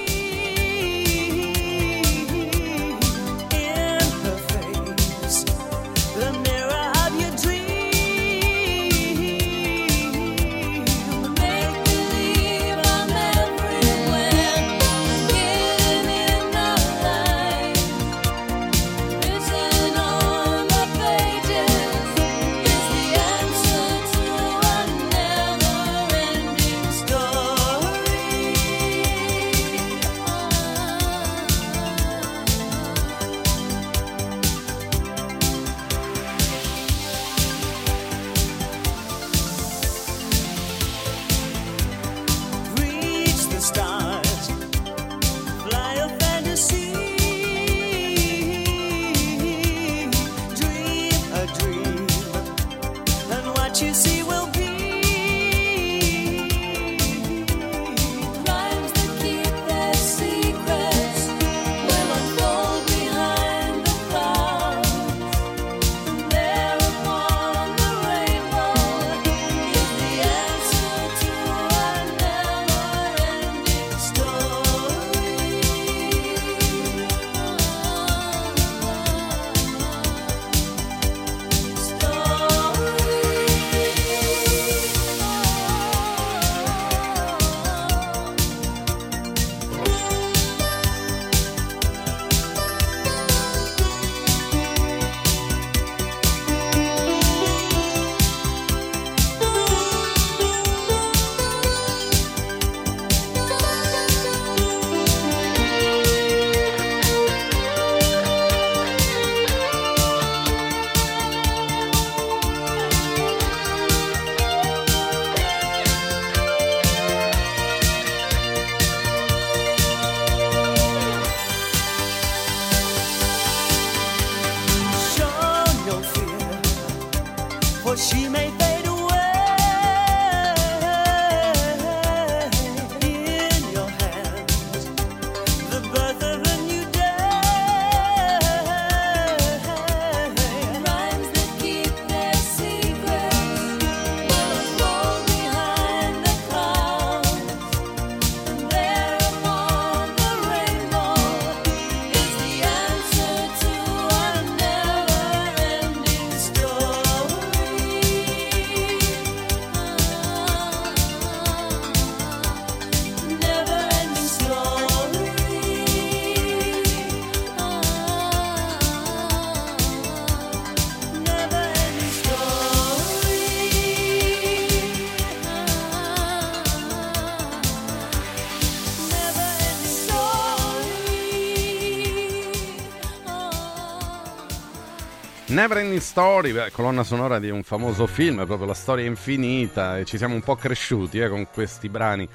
S2: Never Ending Story, colonna sonora di un famoso film, proprio la storia infinita, e ci siamo un po' cresciuti eh, con questi brani.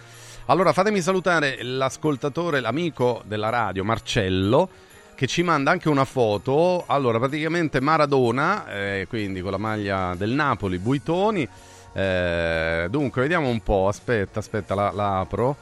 S2: Allora, fatemi salutare l'ascoltatore, l'amico della radio, Marcello, che ci manda anche una foto. Allora, praticamente Maradona, eh, quindi con la maglia del Napoli, Buitoni. Eh, dunque, vediamo un po', aspetta, aspetta, la, la apro.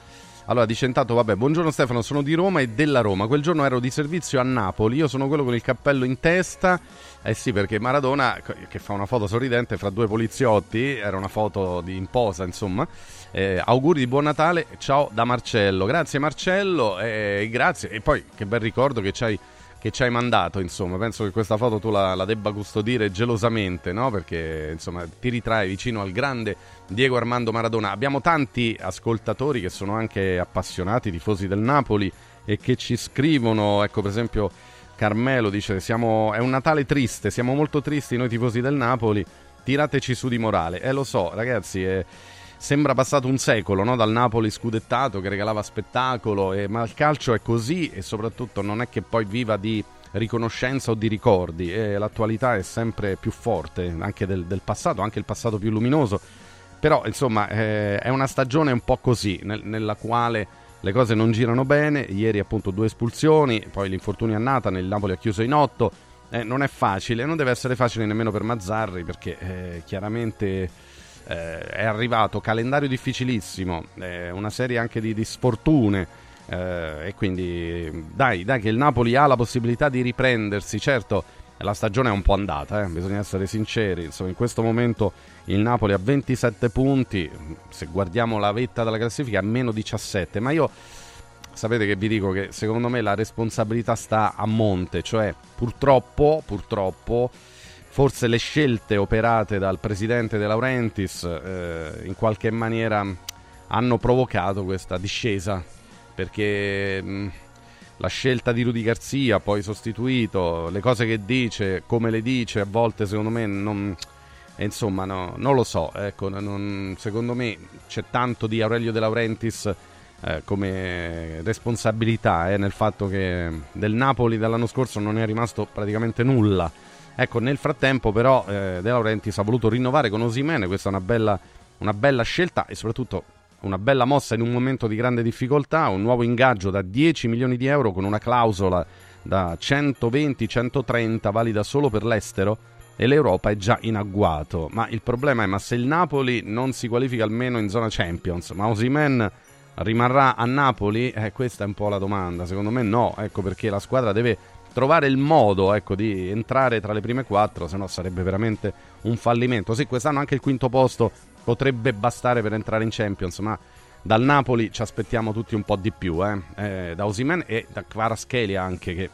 S2: Allora dice intanto, vabbè, buongiorno Stefano, sono di Roma e della Roma. Quel giorno ero di servizio a Napoli, io sono quello con il cappello in testa. Eh sì, perché Maradona, che fa una foto sorridente fra due poliziotti, era una foto di imposa, insomma. Eh, auguri di buon Natale, ciao da Marcello. Grazie Marcello, e grazie. E poi che bel ricordo che ci hai che ci hai mandato, insomma, penso che questa foto tu la, la debba custodire gelosamente, no? Perché, insomma, ti ritrae vicino al grande Diego Armando Maradona. Abbiamo tanti ascoltatori che sono anche appassionati, tifosi del Napoli e che ci scrivono, ecco, per esempio Carmelo dice siamo, è un Natale triste, siamo molto tristi noi tifosi del Napoli, tirateci su di morale. Eh lo so, ragazzi, è sembra passato un secolo no? dal Napoli scudettato che regalava spettacolo, e, ma il calcio è così e soprattutto non è che poi viva di riconoscenza o di ricordi e l'attualità è sempre più forte anche del, del passato, anche il passato più luminoso. Però insomma eh, è una stagione un po' così nel, nella quale le cose non girano bene, ieri appunto due espulsioni, poi l'infortunio a Nathan, il Napoli ha chiuso in otto, eh, non è facile, non deve essere facile nemmeno per Mazzarri perché eh, chiaramente eh, è arrivato calendario difficilissimo, eh, una serie anche di, di sfortune eh, e quindi dai, dai che il Napoli ha la possibilità di riprendersi, certo la stagione è un po' andata, eh, bisogna essere sinceri, insomma in questo momento il Napoli ha 27 punti, se guardiamo la vetta della classifica ha meno 17, ma io sapete che vi dico che secondo me la responsabilità sta a monte, cioè purtroppo, purtroppo forse le scelte operate dal presidente De Laurentiis eh, in qualche maniera hanno provocato questa discesa perché mh, la scelta di Rudy Garzia poi sostituito le cose che dice come le dice a volte secondo me non e insomma no, non lo so ecco, non, secondo me c'è tanto di Aurelio De Laurentiis eh, come responsabilità eh, nel fatto che del Napoli dall'anno scorso non è rimasto praticamente nulla. Ecco, nel frattempo però eh, De Laurentiis ha voluto rinnovare con Osimene, questa è una bella, una bella scelta e soprattutto una bella mossa in un momento di grande difficoltà, un nuovo ingaggio da 10 milioni di euro con una clausola da 120-130 valida solo per l'estero e l'Europa è già in agguato. Ma il problema è ma se il Napoli non si qualifica almeno in zona Champions, ma Osimen rimarrà a Napoli? Eh, questa è un po' la domanda. Secondo me no, ecco perché la squadra deve trovare il modo ecco, di entrare tra le prime quattro, se no sarebbe veramente un fallimento. Sì, quest'anno anche il quinto posto potrebbe bastare per entrare in Champions, ma dal Napoli ci aspettiamo tutti un po' di più, eh? Eh, da Osimen e da Kvaratskhelia anche che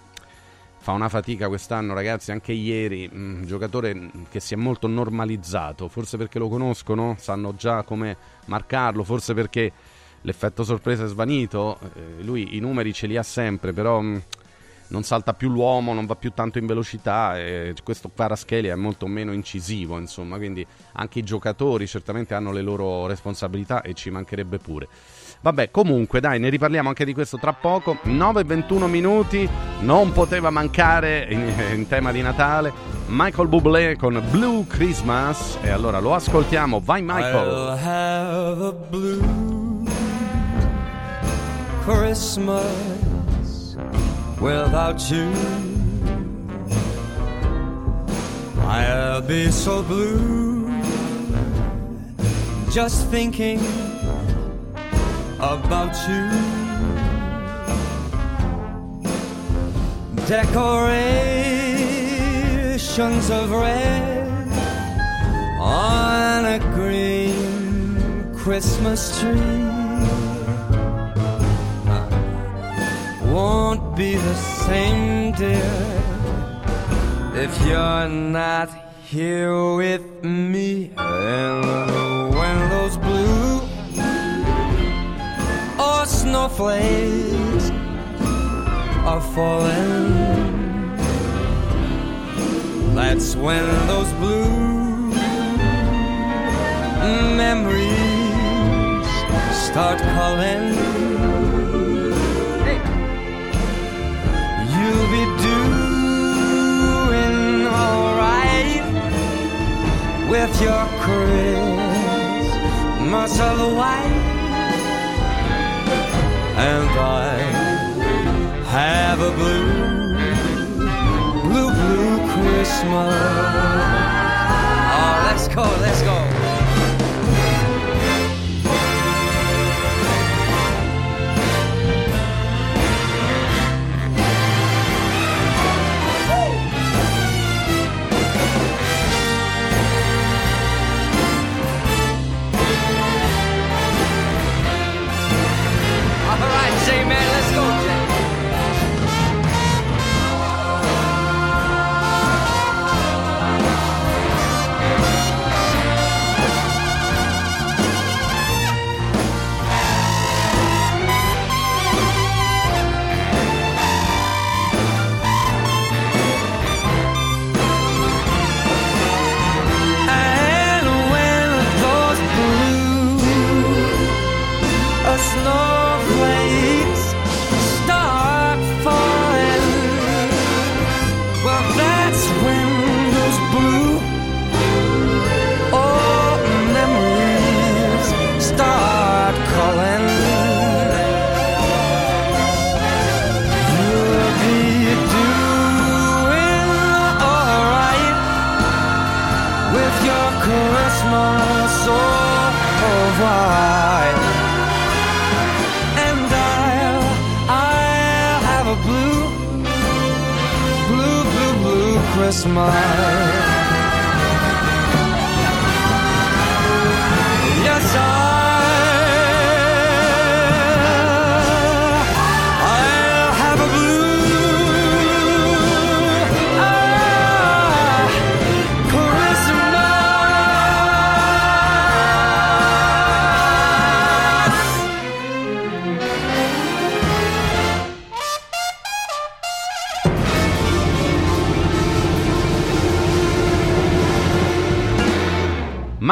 S2: fa una fatica quest'anno, ragazzi, anche ieri, un giocatore che si è molto normalizzato, forse perché lo conoscono, sanno già come marcarlo, forse perché l'effetto sorpresa è svanito, eh, lui i numeri ce li ha sempre, però mh, non salta più l'uomo, non va più tanto in velocità e questo Kvaratskhelia è molto meno incisivo, insomma, quindi anche i giocatori certamente hanno le loro responsabilità e ci mancherebbe pure. Vabbè, comunque, dai, ne riparliamo anche di questo tra poco. 9-21 minuti, non poteva mancare in, in, tema di Natale. Michael Bublé con Blue Christmas. E allora lo ascoltiamo. Vai, Michael.
S1: I'll have a blue Christmas without you. I'll be so blue just thinking about you. Decorations of red on a green Christmas tree won't be the same, dear, if you're not here with me. And when those blue snowflakes are falling. That's when those blue memories start calling. You'll be doing alright with your Christmas of white, and I have a blue, blue, blue Christmas. Oh, let's go, let's go.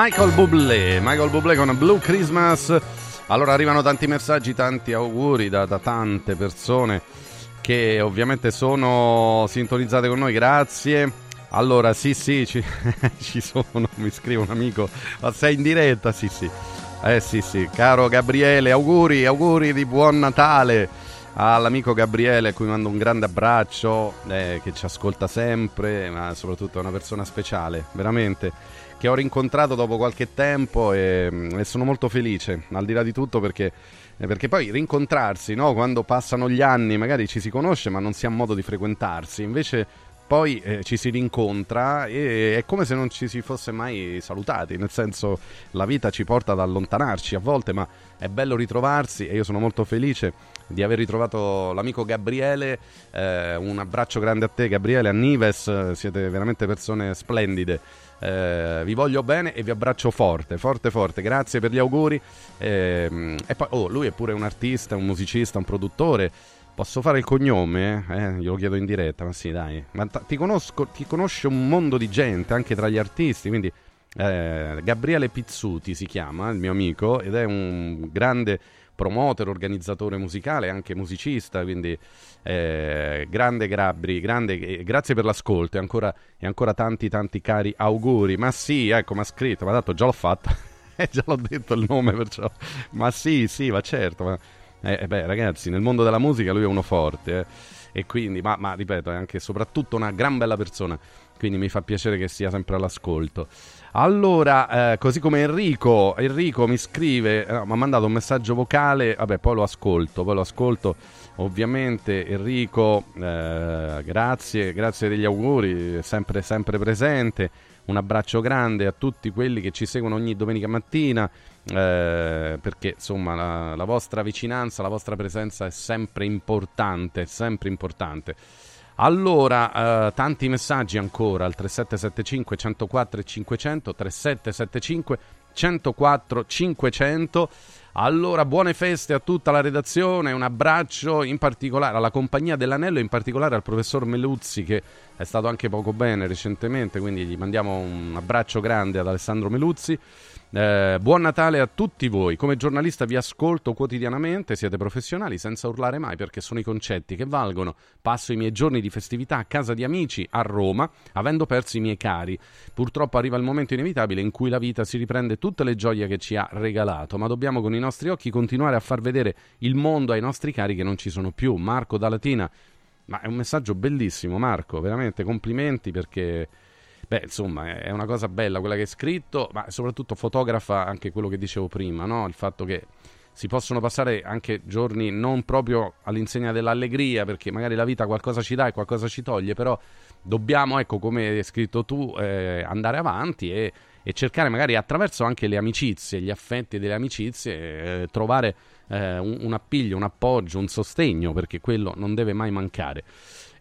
S2: Michael Bublé, Michael Bublé con Blue Christmas. Allora arrivano tanti messaggi, tanti auguri da, da tante persone che ovviamente sono sintonizzate con noi, grazie. Allora, sì, sì, ci, <laughs> ci sono, mi scrive un amico, ma sei in diretta? Sì, sì. Eh sì, sì, caro Gabriele, auguri, auguri di buon Natale all'amico Gabriele a cui mando un grande abbraccio, eh, che ci ascolta sempre, ma soprattutto è una persona speciale, veramente, che ho rincontrato dopo qualche tempo e, e sono molto felice, al di là di tutto perché, eh, perché poi rincontrarsi, no? quando passano gli anni, magari ci si conosce ma non si ha modo di frequentarsi, invece poi eh, ci si rincontra e è come se non ci si fosse mai salutati, nel senso la vita ci porta ad allontanarci a volte, ma è bello ritrovarsi e io sono molto felice di aver ritrovato l'amico Gabriele, eh, un abbraccio grande a te Gabriele, a Nives, eh, siete veramente persone splendide. Eh, vi voglio bene e vi abbraccio forte, forte, forte. Grazie per gli auguri. Ehm, e poi, oh, lui è pure un artista, un musicista, un produttore. Posso fare il cognome? Eh, glielo chiedo in diretta, ma sì, dai. Ma t- ti, conosco, ti conosce un mondo di gente, anche tra gli artisti, quindi eh, Gabriele Pizzuti si chiama, il mio amico, ed è un grande promoter, organizzatore musicale, anche musicista, quindi eh, grande Gabri, grande, eh, grazie per l'ascolto e ancora, e ancora tanti tanti cari auguri. Ma sì, ecco, mi ha scritto, ma dato già l'ho fatto, <laughs> eh, già l'ho detto il nome perciò. Ma sì, sì, ma certo, ma eh, beh, ragazzi, nel mondo della musica lui è uno forte, eh. e quindi, ma, ma ripeto, è anche e soprattutto una gran bella persona, quindi mi fa piacere che sia sempre all'ascolto. Allora, eh, così come Enrico, Enrico mi scrive, eh, mi ha mandato un messaggio vocale, vabbè, poi lo ascolto, poi lo ascolto. Ovviamente Enrico, eh, grazie, grazie degli auguri, sempre, sempre presente. Un abbraccio grande a tutti quelli che ci seguono ogni domenica mattina, eh, perché insomma la, la vostra vicinanza, la vostra presenza è sempre importante, sempre importante. Allora, eh, tanti messaggi ancora al 3775 104 e 500, 3775 104 500. Allora, buone feste a tutta la redazione, un abbraccio in particolare alla compagnia dell'Anello, in particolare al professor Meluzzi che è stato anche poco bene recentemente, quindi gli mandiamo un abbraccio grande ad Alessandro Meluzzi. Eh, buon Natale a tutti voi. Come giornalista vi ascolto quotidianamente, siete professionali senza urlare mai perché sono i concetti che valgono. Passo i miei giorni di festività a casa di amici a Roma, avendo perso i miei cari. Purtroppo arriva il momento inevitabile in cui la vita si riprende tutte le gioie che ci ha regalato, ma dobbiamo con i nostri occhi continuare a far vedere il mondo ai nostri cari che non ci sono più. Marco da Latina, ma è un messaggio bellissimo, Marco, veramente complimenti perché Beh, insomma, è una cosa bella quella che hai scritto, ma soprattutto fotografa anche quello che dicevo prima, no? Il fatto che si possono passare anche giorni non proprio all'insegna dell'allegria, perché magari la vita qualcosa ci dà e qualcosa ci toglie, però dobbiamo, ecco, come hai scritto tu, eh, andare avanti e, e cercare magari attraverso anche le amicizie, gli affetti delle amicizie, eh, trovare eh, un, un appiglio, un appoggio, un sostegno, perché quello non deve mai mancare.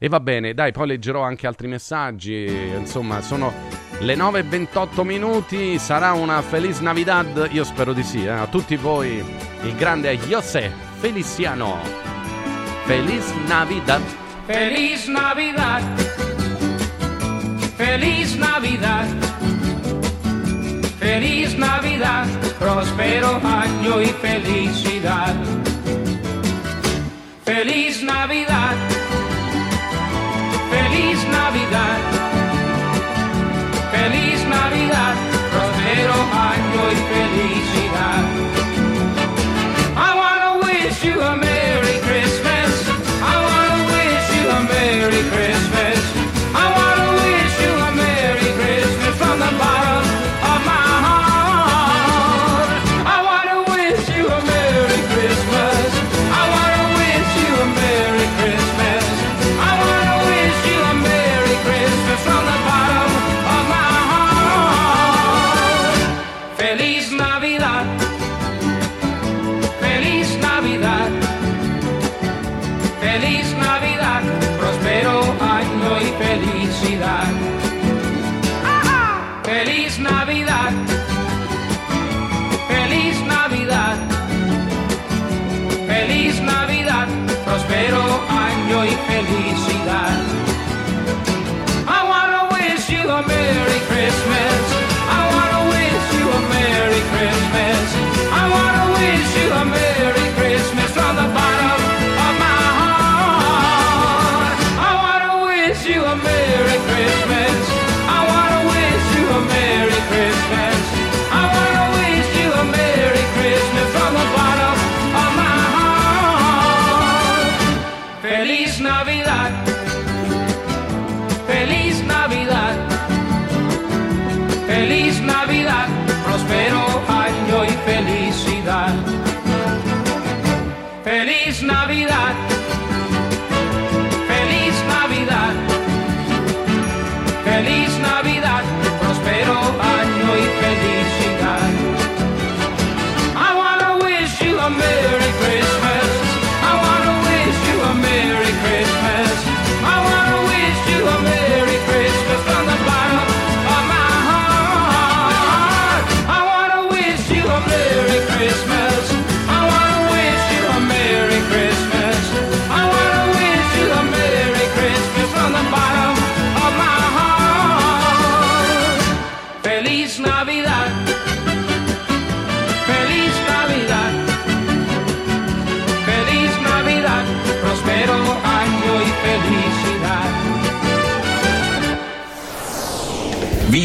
S2: E va bene, dai, poi leggerò anche altri messaggi. Insomma, sono le 9.28 minuti. Sarà una Feliz Navidad? Io spero di sì. eh. A tutti voi, il grande José Feliciano. Feliz Navidad.
S23: Feliz Navidad. Feliz Navidad. Feliz Navidad. Próspero año y felicidad. Feliz Navidad. Feliz Navidad. Feliz. Próspero año y felicidad.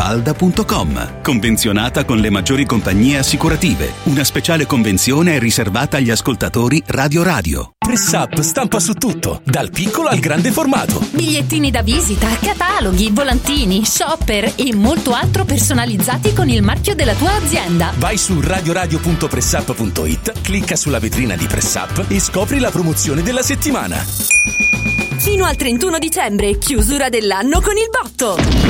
S24: villamafalda.com. Convenzionata con le maggiori compagnie assicurative. Una speciale convenzione è riservata agli ascoltatori Radio Radio.
S25: Press Up stampa su tutto, dal piccolo al grande formato.
S13: Bigliettini da visita, cataloghi, volantini, shopper e molto altro personalizzati con il marchio della tua azienda.
S25: Vai su radioradio.pressup.it, clicca sulla vetrina di Press Up e scopri la promozione della settimana.
S26: Fino al 31 dicembre, chiusura dell'anno con il botto.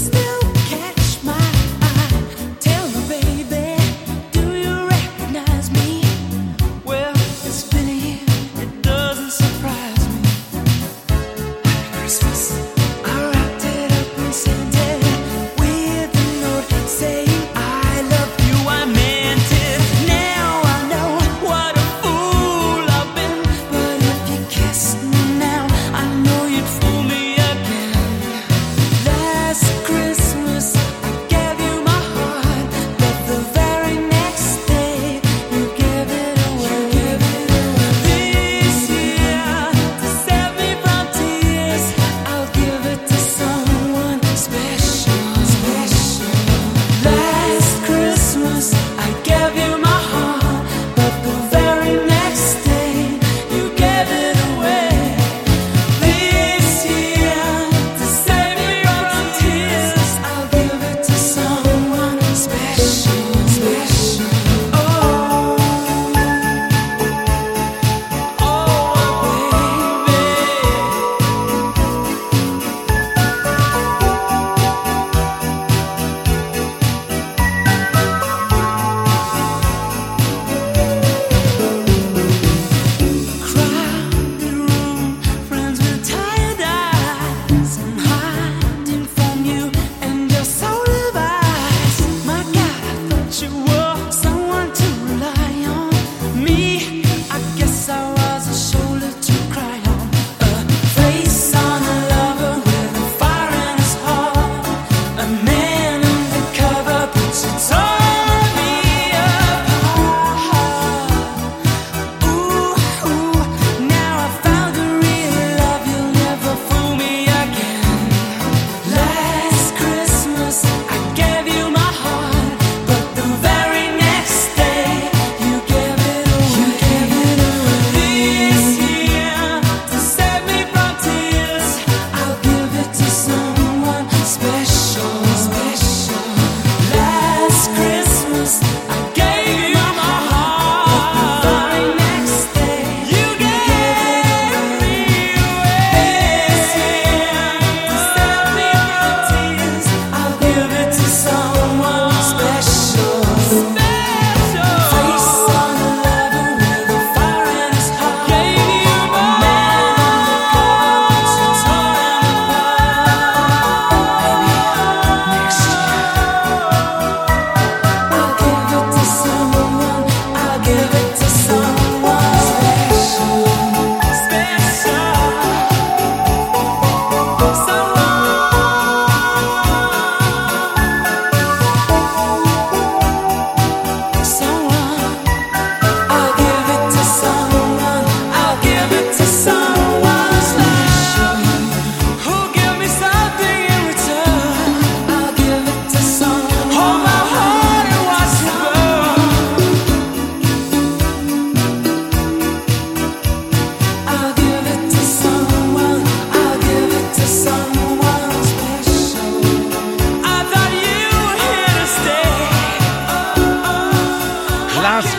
S22: Just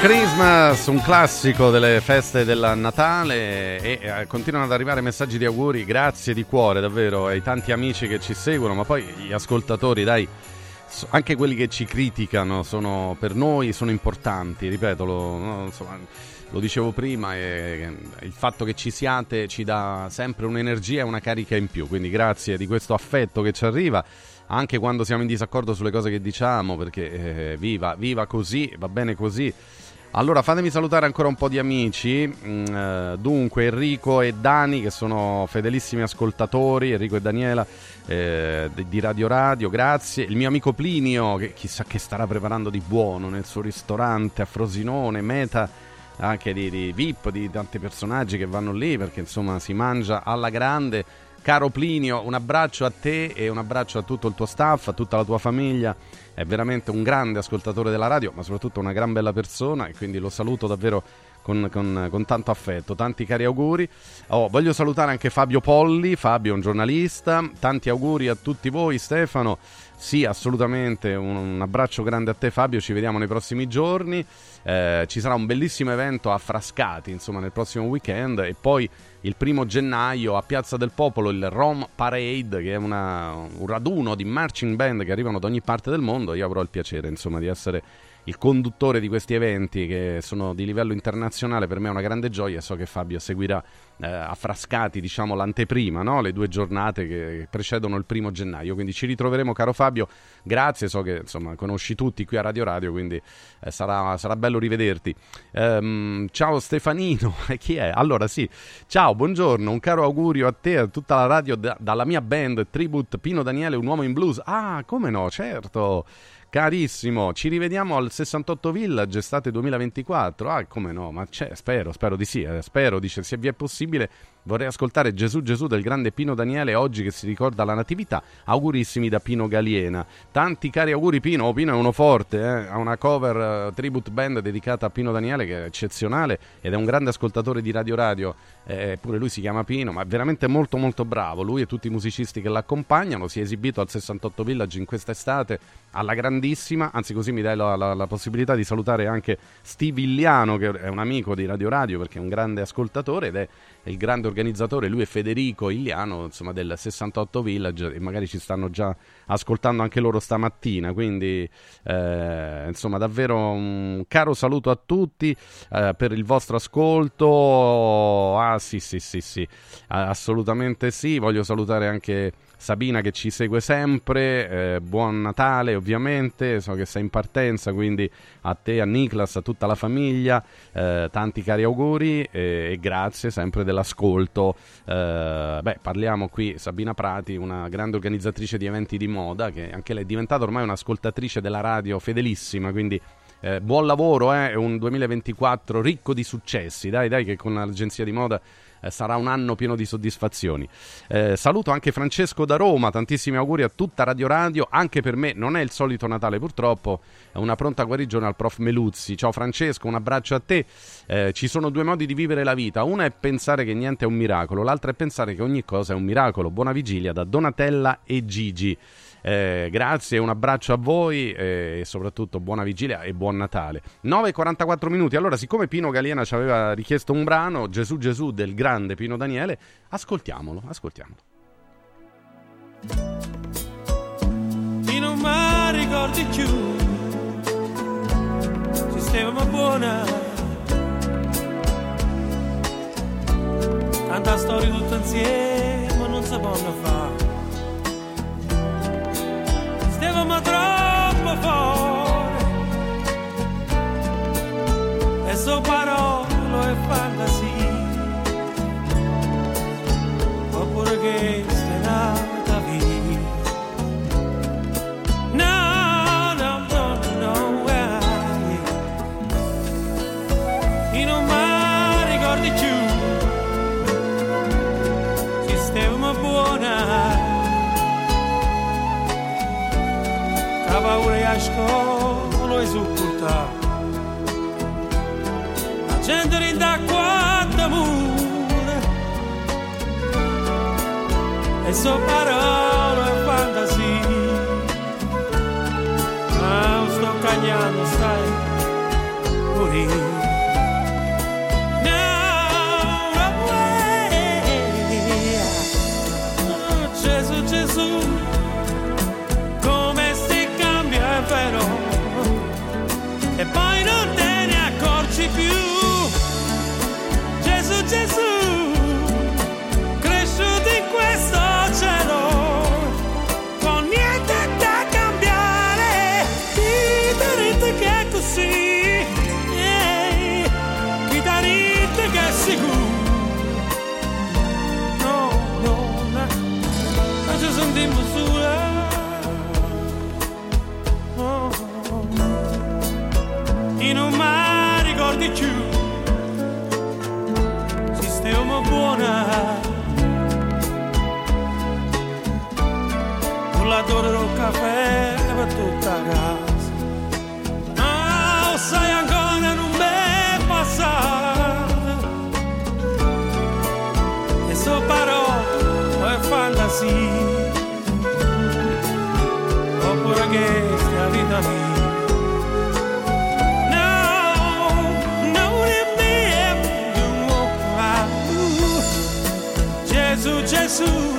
S22: Christmas,
S2: un classico delle feste del Natale e eh, continuano ad arrivare messaggi di auguri, grazie di cuore davvero ai tanti amici che ci seguono, ma poi gli ascoltatori, dai, anche quelli che ci criticano sono per noi sono importanti, ripeto, lo, no, insomma, lo dicevo prima, e il fatto che ci siate ci dà sempre un'energia e una carica in più, quindi grazie di questo affetto che ci arriva anche quando siamo in disaccordo sulle cose che diciamo, perché eh, viva, viva così, va bene così. Allora fatemi salutare ancora un po' di amici, Mm, eh, dunque Enrico e Dani che sono fedelissimi ascoltatori, Enrico e Daniela eh, di- di Radio Radio, grazie. Il mio amico Plinio che chissà che starà preparando di buono nel suo ristorante a Frosinone, meta anche di, di VIP, di tanti personaggi che vanno lì perché insomma si mangia alla grande. Caro Plinio, un abbraccio a te e un abbraccio a tutto il tuo staff, a tutta la tua famiglia. È veramente un grande ascoltatore della radio, ma soprattutto una gran bella persona e quindi lo saluto davvero con, con- con tanto affetto. Tanti cari auguri. Oh, voglio salutare anche Fabio Polli, Fabio è un giornalista. Tanti auguri a tutti voi, Stefano. Sì, assolutamente, un, un abbraccio grande a te Fabio, ci vediamo nei prossimi giorni. Eh, ci sarà un bellissimo evento a Frascati, insomma, nel prossimo weekend e poi il primo gennaio a Piazza del Popolo il Rom Parade, che è una- un raduno di marching band che arrivano da ogni parte del mondo. Io avrò il piacere, insomma, di essere il conduttore di questi eventi che sono di livello internazionale. Per me è una grande gioia so che Fabio seguirà eh, a Frascati, diciamo, l'anteprima, no? le due giornate che precedono il primo gennaio. Quindi ci ritroveremo, caro Fabio. Grazie, so che insomma conosci tutti qui a Radio Radio, quindi eh, sarà, sarà bello rivederti. Ehm, ciao Stefanino, <laughs> E chi è? Allora sì, ciao, buongiorno, un caro augurio a te a tutta la radio da- dalla mia band Tribute Pino Daniele, un uomo in blues. Ah, come no, certo. Carissimo, ci rivediamo al 68 Village estate 2024. Ah, come no, ma c'è, spero, spero di sì. eh, spero, dice, se vi è possibile, vorrei ascoltare Gesù Gesù del grande Pino Daniele oggi che si ricorda la natività. Augurissimi da Pino Galiena. Tanti cari auguri Pino, oh, Pino è uno forte, eh, ha una cover eh, tribute band dedicata a Pino Daniele che è eccezionale ed è un grande ascoltatore di Radio Radio. Eh, pure lui si chiama Pino, ma è veramente molto molto bravo. Lui e tutti i musicisti che l'accompagnano. Si è esibito al 68 Village in quest'estate alla grandissima. Anzi, così mi dai la, la- la possibilità di salutare anche Steve Illiano, che è un amico di Radio Radio perché è un grande ascoltatore ed è il grande organizzatore. Lui è Federico Illiano, insomma, del 68 Village. E magari ci stanno già ascoltando anche loro stamattina. Quindi, eh, insomma, davvero un caro saluto a tutti eh, per il vostro ascolto. Ah, sì, sì, sì, sì, assolutamente sì. Voglio salutare anche Sabina che ci segue sempre. eh, buon Natale, ovviamente. So che sei in partenza, quindi a te, a Niklas, a tutta la famiglia. eh, tanti cari auguri e, e grazie sempre dell'ascolto. Eh, beh, parliamo qui Sabina Prati, una grande organizzatrice di eventi di moda, che anche lei è diventata ormai un'ascoltatrice della radio fedelissima, quindi eh, buon lavoro, eh, un 2024 ricco di successi, dai dai che con l'agenzia di moda eh, sarà un anno pieno di soddisfazioni. Eh, saluto anche Francesco da Roma, tantissimi auguri a tutta Radio Radio, anche per me non è il solito Natale purtroppo, una pronta guarigione al prof Meluzzi. Ciao Francesco, un abbraccio a te. Eh, ci sono due modi di vivere la vita, una è pensare che niente è un miracolo, l'altra è pensare che ogni cosa è un miracolo. Buona vigilia da Donatella e Gigi. Eh, grazie, un abbraccio a voi eh, e soprattutto buona vigilia e buon Natale. 9.44 minuti. Allora, siccome Pino Galiena ci aveva richiesto un brano, Gesù Gesù del grande Pino Daniele, ascoltiamolo, ascoltiamolo.
S16: E non mi ricordi più Se stavamo buona Tanta storia tutta insieme Non si possono fare Stavamo troppo fuori E so parole e fantasie Oppure che Che paura a scuola e supportare La gente rinda quanto amore E so parole e fantasie. Ah, sto cagnando, stai fuori. E poi non te ne accorgi più. Gesù, Gesù, Gesù,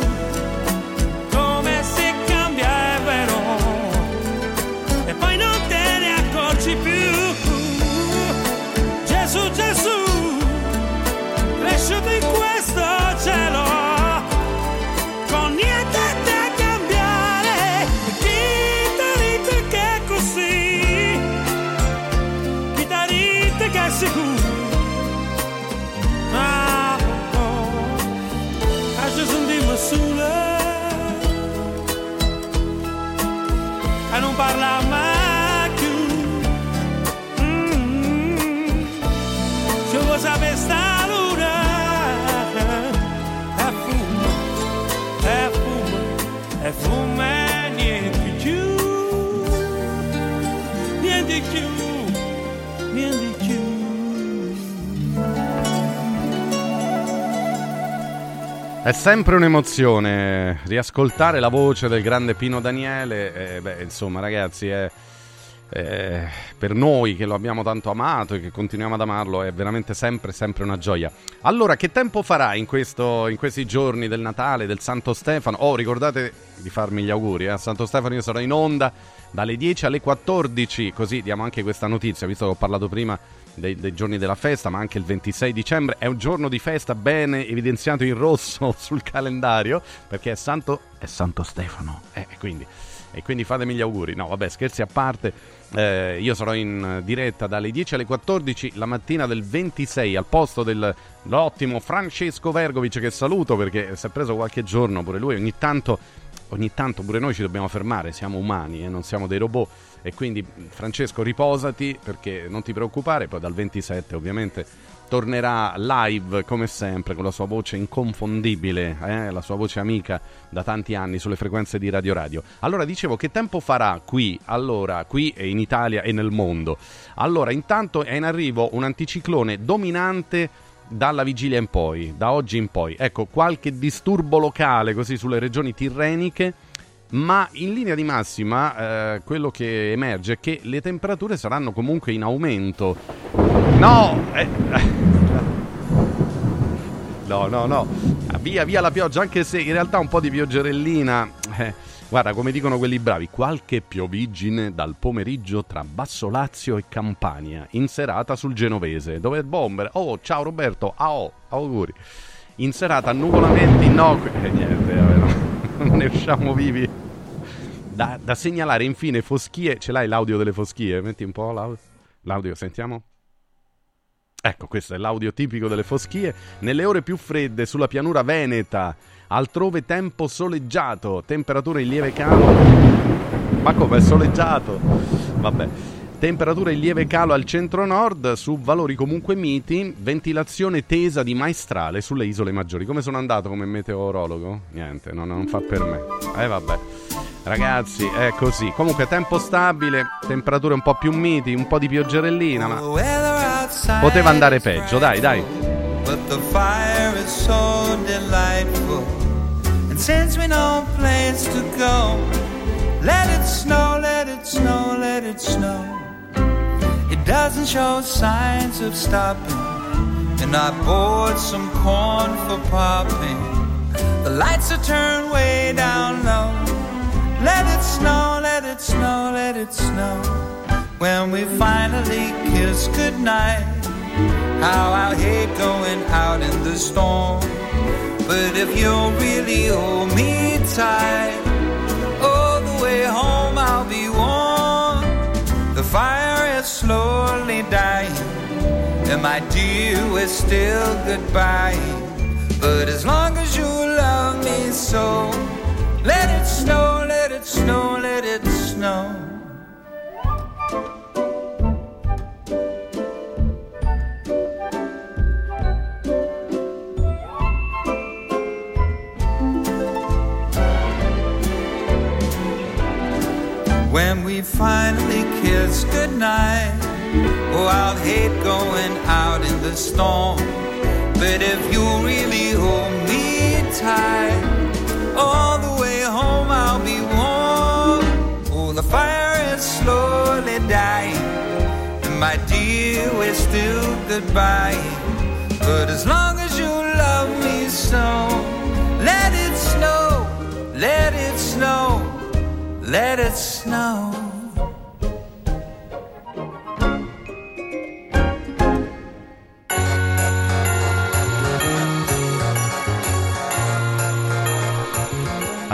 S16: È
S2: sempre un'emozione riascoltare la voce del grande Pino Daniele. eh, beh, insomma, ragazzi, è, è- per noi che lo abbiamo tanto amato e che continuiamo ad amarlo, è veramente sempre, sempre una gioia. Allora, che tempo farà in, questo- in questi giorni del Natale, del Santo Stefano? Oh, ricordate di farmi gli auguri. eh, Santo Stefano io sarò in onda dalle 10 alle 14, così diamo anche questa notizia, visto che ho parlato prima dei, dei giorni della festa, ma anche il 26 dicembre è un giorno di festa bene evidenziato in rosso <laughs> sul calendario, perché è Santo, è Santo Stefano, eh, quindi, e quindi fatemi gli auguri. No, vabbè, scherzi a parte, eh, io sarò in diretta dalle 10 alle 14 la mattina del 26 al posto del- dell'ottimo Francesco Vergovic che saluto perché si è preso qualche giorno pure lui, ogni tanto ogni tanto pure noi ci dobbiamo fermare, siamo umani e non siamo dei robot. E quindi Francesco riposati perché non ti preoccupare, poi dal 27 ovviamente tornerà live come sempre con la sua voce inconfondibile, eh, la sua voce amica da tanti anni sulle frequenze di Radio Radio. Allora dicevo che tempo farà qui, allora, qui in Italia e nel mondo. Allora, intanto è in arrivo un anticiclone dominante dalla vigilia in poi, da oggi in poi. Ecco, qualche disturbo locale così sulle regioni tirreniche, ma in linea di massima eh, quello che emerge è che le temperature saranno comunque in aumento. No! eh, <laughs> No, no, no. Ah, Via, via la pioggia, anche se in realtà un po' di pioggerellina. eh, guarda, come dicono quelli bravi, qualche piovigine dal pomeriggio tra Basso Lazio e Campania, in serata sul Genovese, dove il bomber. Oh, ciao Roberto, oh, auguri. In serata nuvolamenti innocui. E niente, vabbè, no, <laughs> non ne usciamo vivi. Da, da segnalare infine foschie. Ce l'hai l'audio delle foschie? Metti un po' l'audio. L'audio, sentiamo. Ecco, questo è l'audio tipico delle foschie. Nelle ore più fredde sulla pianura veneta, altrove tempo soleggiato, temperature in lieve calo. Ma come è soleggiato? Vabbè. Temperature in lieve calo al centro-nord, su valori comunque miti, ventilazione tesa di maestrale sulle isole maggiori. Come sono andato come meteorologo? Niente, no, non fa per me. Eh vabbè. Ragazzi, è così. Comunque tempo stabile, temperature un po' più miti, un po' di pioggerellina, ma poteva andare peggio, dai, dai.
S16: But the fire is so delightful. Since we no place to go, let it snow, let it snow, let it snow. It
S27: doesn't show signs of stopping. And I bought some corn for popping. The lights are turned way down low. Let it snow, let it snow, let it snow. When we finally kiss goodnight. How I hate going out in the storm. But if you'll really hold me tight, all the way home I'll be warm. The fire is slowly dying, and my dear, we're still goodbye. But as long as you love me so, let it snow, let it snow, let it snow. Hate going out in the storm. But if you really hold me tight, all the way home I'll be warm. Oh, the fire is slowly dying, and my dear, we're still goodbye. But as long as you love me so, let it snow, let it snow. Let it snow.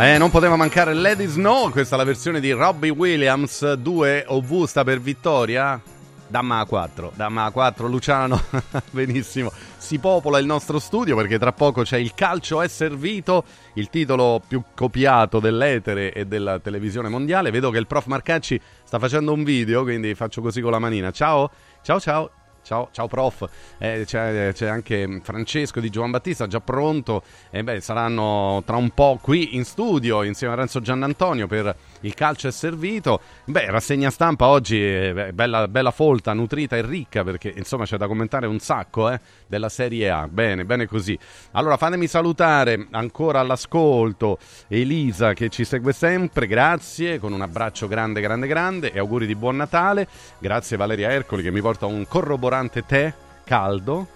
S2: Eh, non poteva mancare Lady Snow, questa è la versione di Robbie Williams, 2 OV sta per vittoria. Damma a 4, damma a 4, Luciano, <laughs> benissimo. Si popola il nostro studio perché tra poco c'è il calcio è servito, il titolo più copiato dell'etere e della televisione mondiale. Vedo che il prof Marcacci sta facendo un video, quindi faccio così con la manina. Ciao, ciao, ciao. Ciao, ciao prof, Eh, c'è, c'è anche Francesco di Giovan Battista già pronto. E beh, saranno tra un po' qui in studio insieme a Renzo Giannantonio per il calcio è servito. Beh, rassegna stampa oggi è bella, bella folta, nutrita e ricca perché insomma c'è da commentare un sacco eh, della Serie A. Bene, bene così. Allora fatemi salutare ancora all'ascolto Elisa che ci segue sempre, grazie, con un abbraccio grande, grande, grande e auguri di buon Natale. Grazie Valeria Ercoli che mi porta un corroborante tè caldo.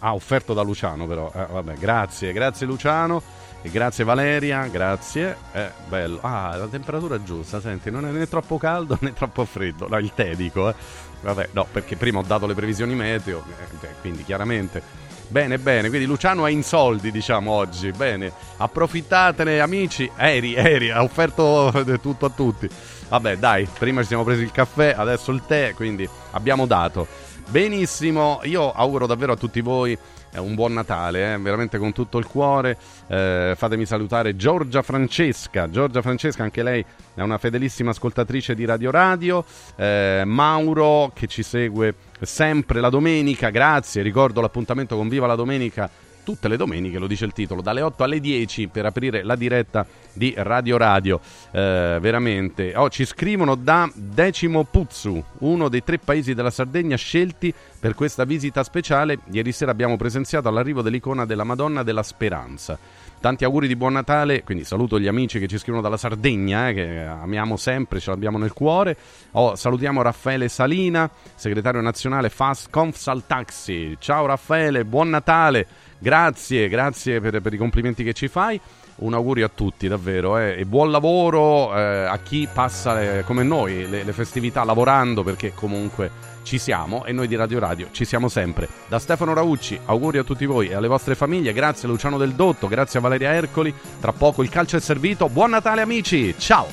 S2: Ah, offerto da Luciano però. Eh, vabbè, grazie, grazie Luciano. E grazie Valeria, grazie. Eh, bello. Ah, la temperatura giusta, senti, non è né troppo caldo <laughs> né troppo freddo. No, il tè dico, eh. Vabbè, no, perché prima ho dato le previsioni meteo, eh, beh, quindi chiaramente. Bene, bene, quindi Luciano è in soldi, diciamo, oggi. Bene, approfittatene, amici. Eri, eri, ha offerto tutto a tutti. Vabbè, dai, prima ci siamo presi il caffè, adesso il tè, quindi abbiamo dato. Benissimo, io auguro davvero a tutti voi eh, un buon Natale, eh, veramente con tutto il cuore. Eh, fatemi salutare Giorgia Francesca. Giorgia Francesca, anche lei è una fedelissima ascoltatrice di Radio Radio. Eh, Mauro che ci segue sempre la domenica, grazie. Ricordo l'appuntamento con Viva la Domenica tutte le domeniche, lo dice il titolo, dalle 8 alle 10 per aprire la diretta di Radio Radio. Eh, veramente. Oh, ci scrivono da Decimo Puzzu, uno dei tre paesi della Sardegna scelti per questa visita speciale. Ieri sera abbiamo presenziato all'arrivo dell'icona della Madonna della Speranza. Tanti auguri di buon Natale, quindi saluto gli amici che ci scrivono dalla Sardegna, eh, che amiamo sempre, ce l'abbiamo nel cuore. Oh, salutiamo Raffaele Salina, segretario nazionale Fast Confsal Taxi. Ciao Raffaele, buon Natale, grazie, grazie per, per i complimenti che ci fai. Un augurio a tutti, davvero, eh, e buon lavoro eh, a chi passa eh, come noi le, le festività lavorando, perché comunque ci siamo e noi di Radio Radio ci siamo sempre. Da Stefano Raucci, auguri a tutti voi e alle vostre famiglie, grazie a Luciano Del Dotto, grazie a Valeria Ercoli. Tra poco il calcio è servito. Buon Natale amici, ciao!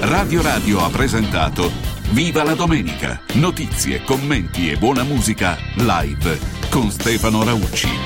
S14: Radio Radio ha presentato Viva la domenica! Notizie, commenti e buona musica live con Stefano Raucci.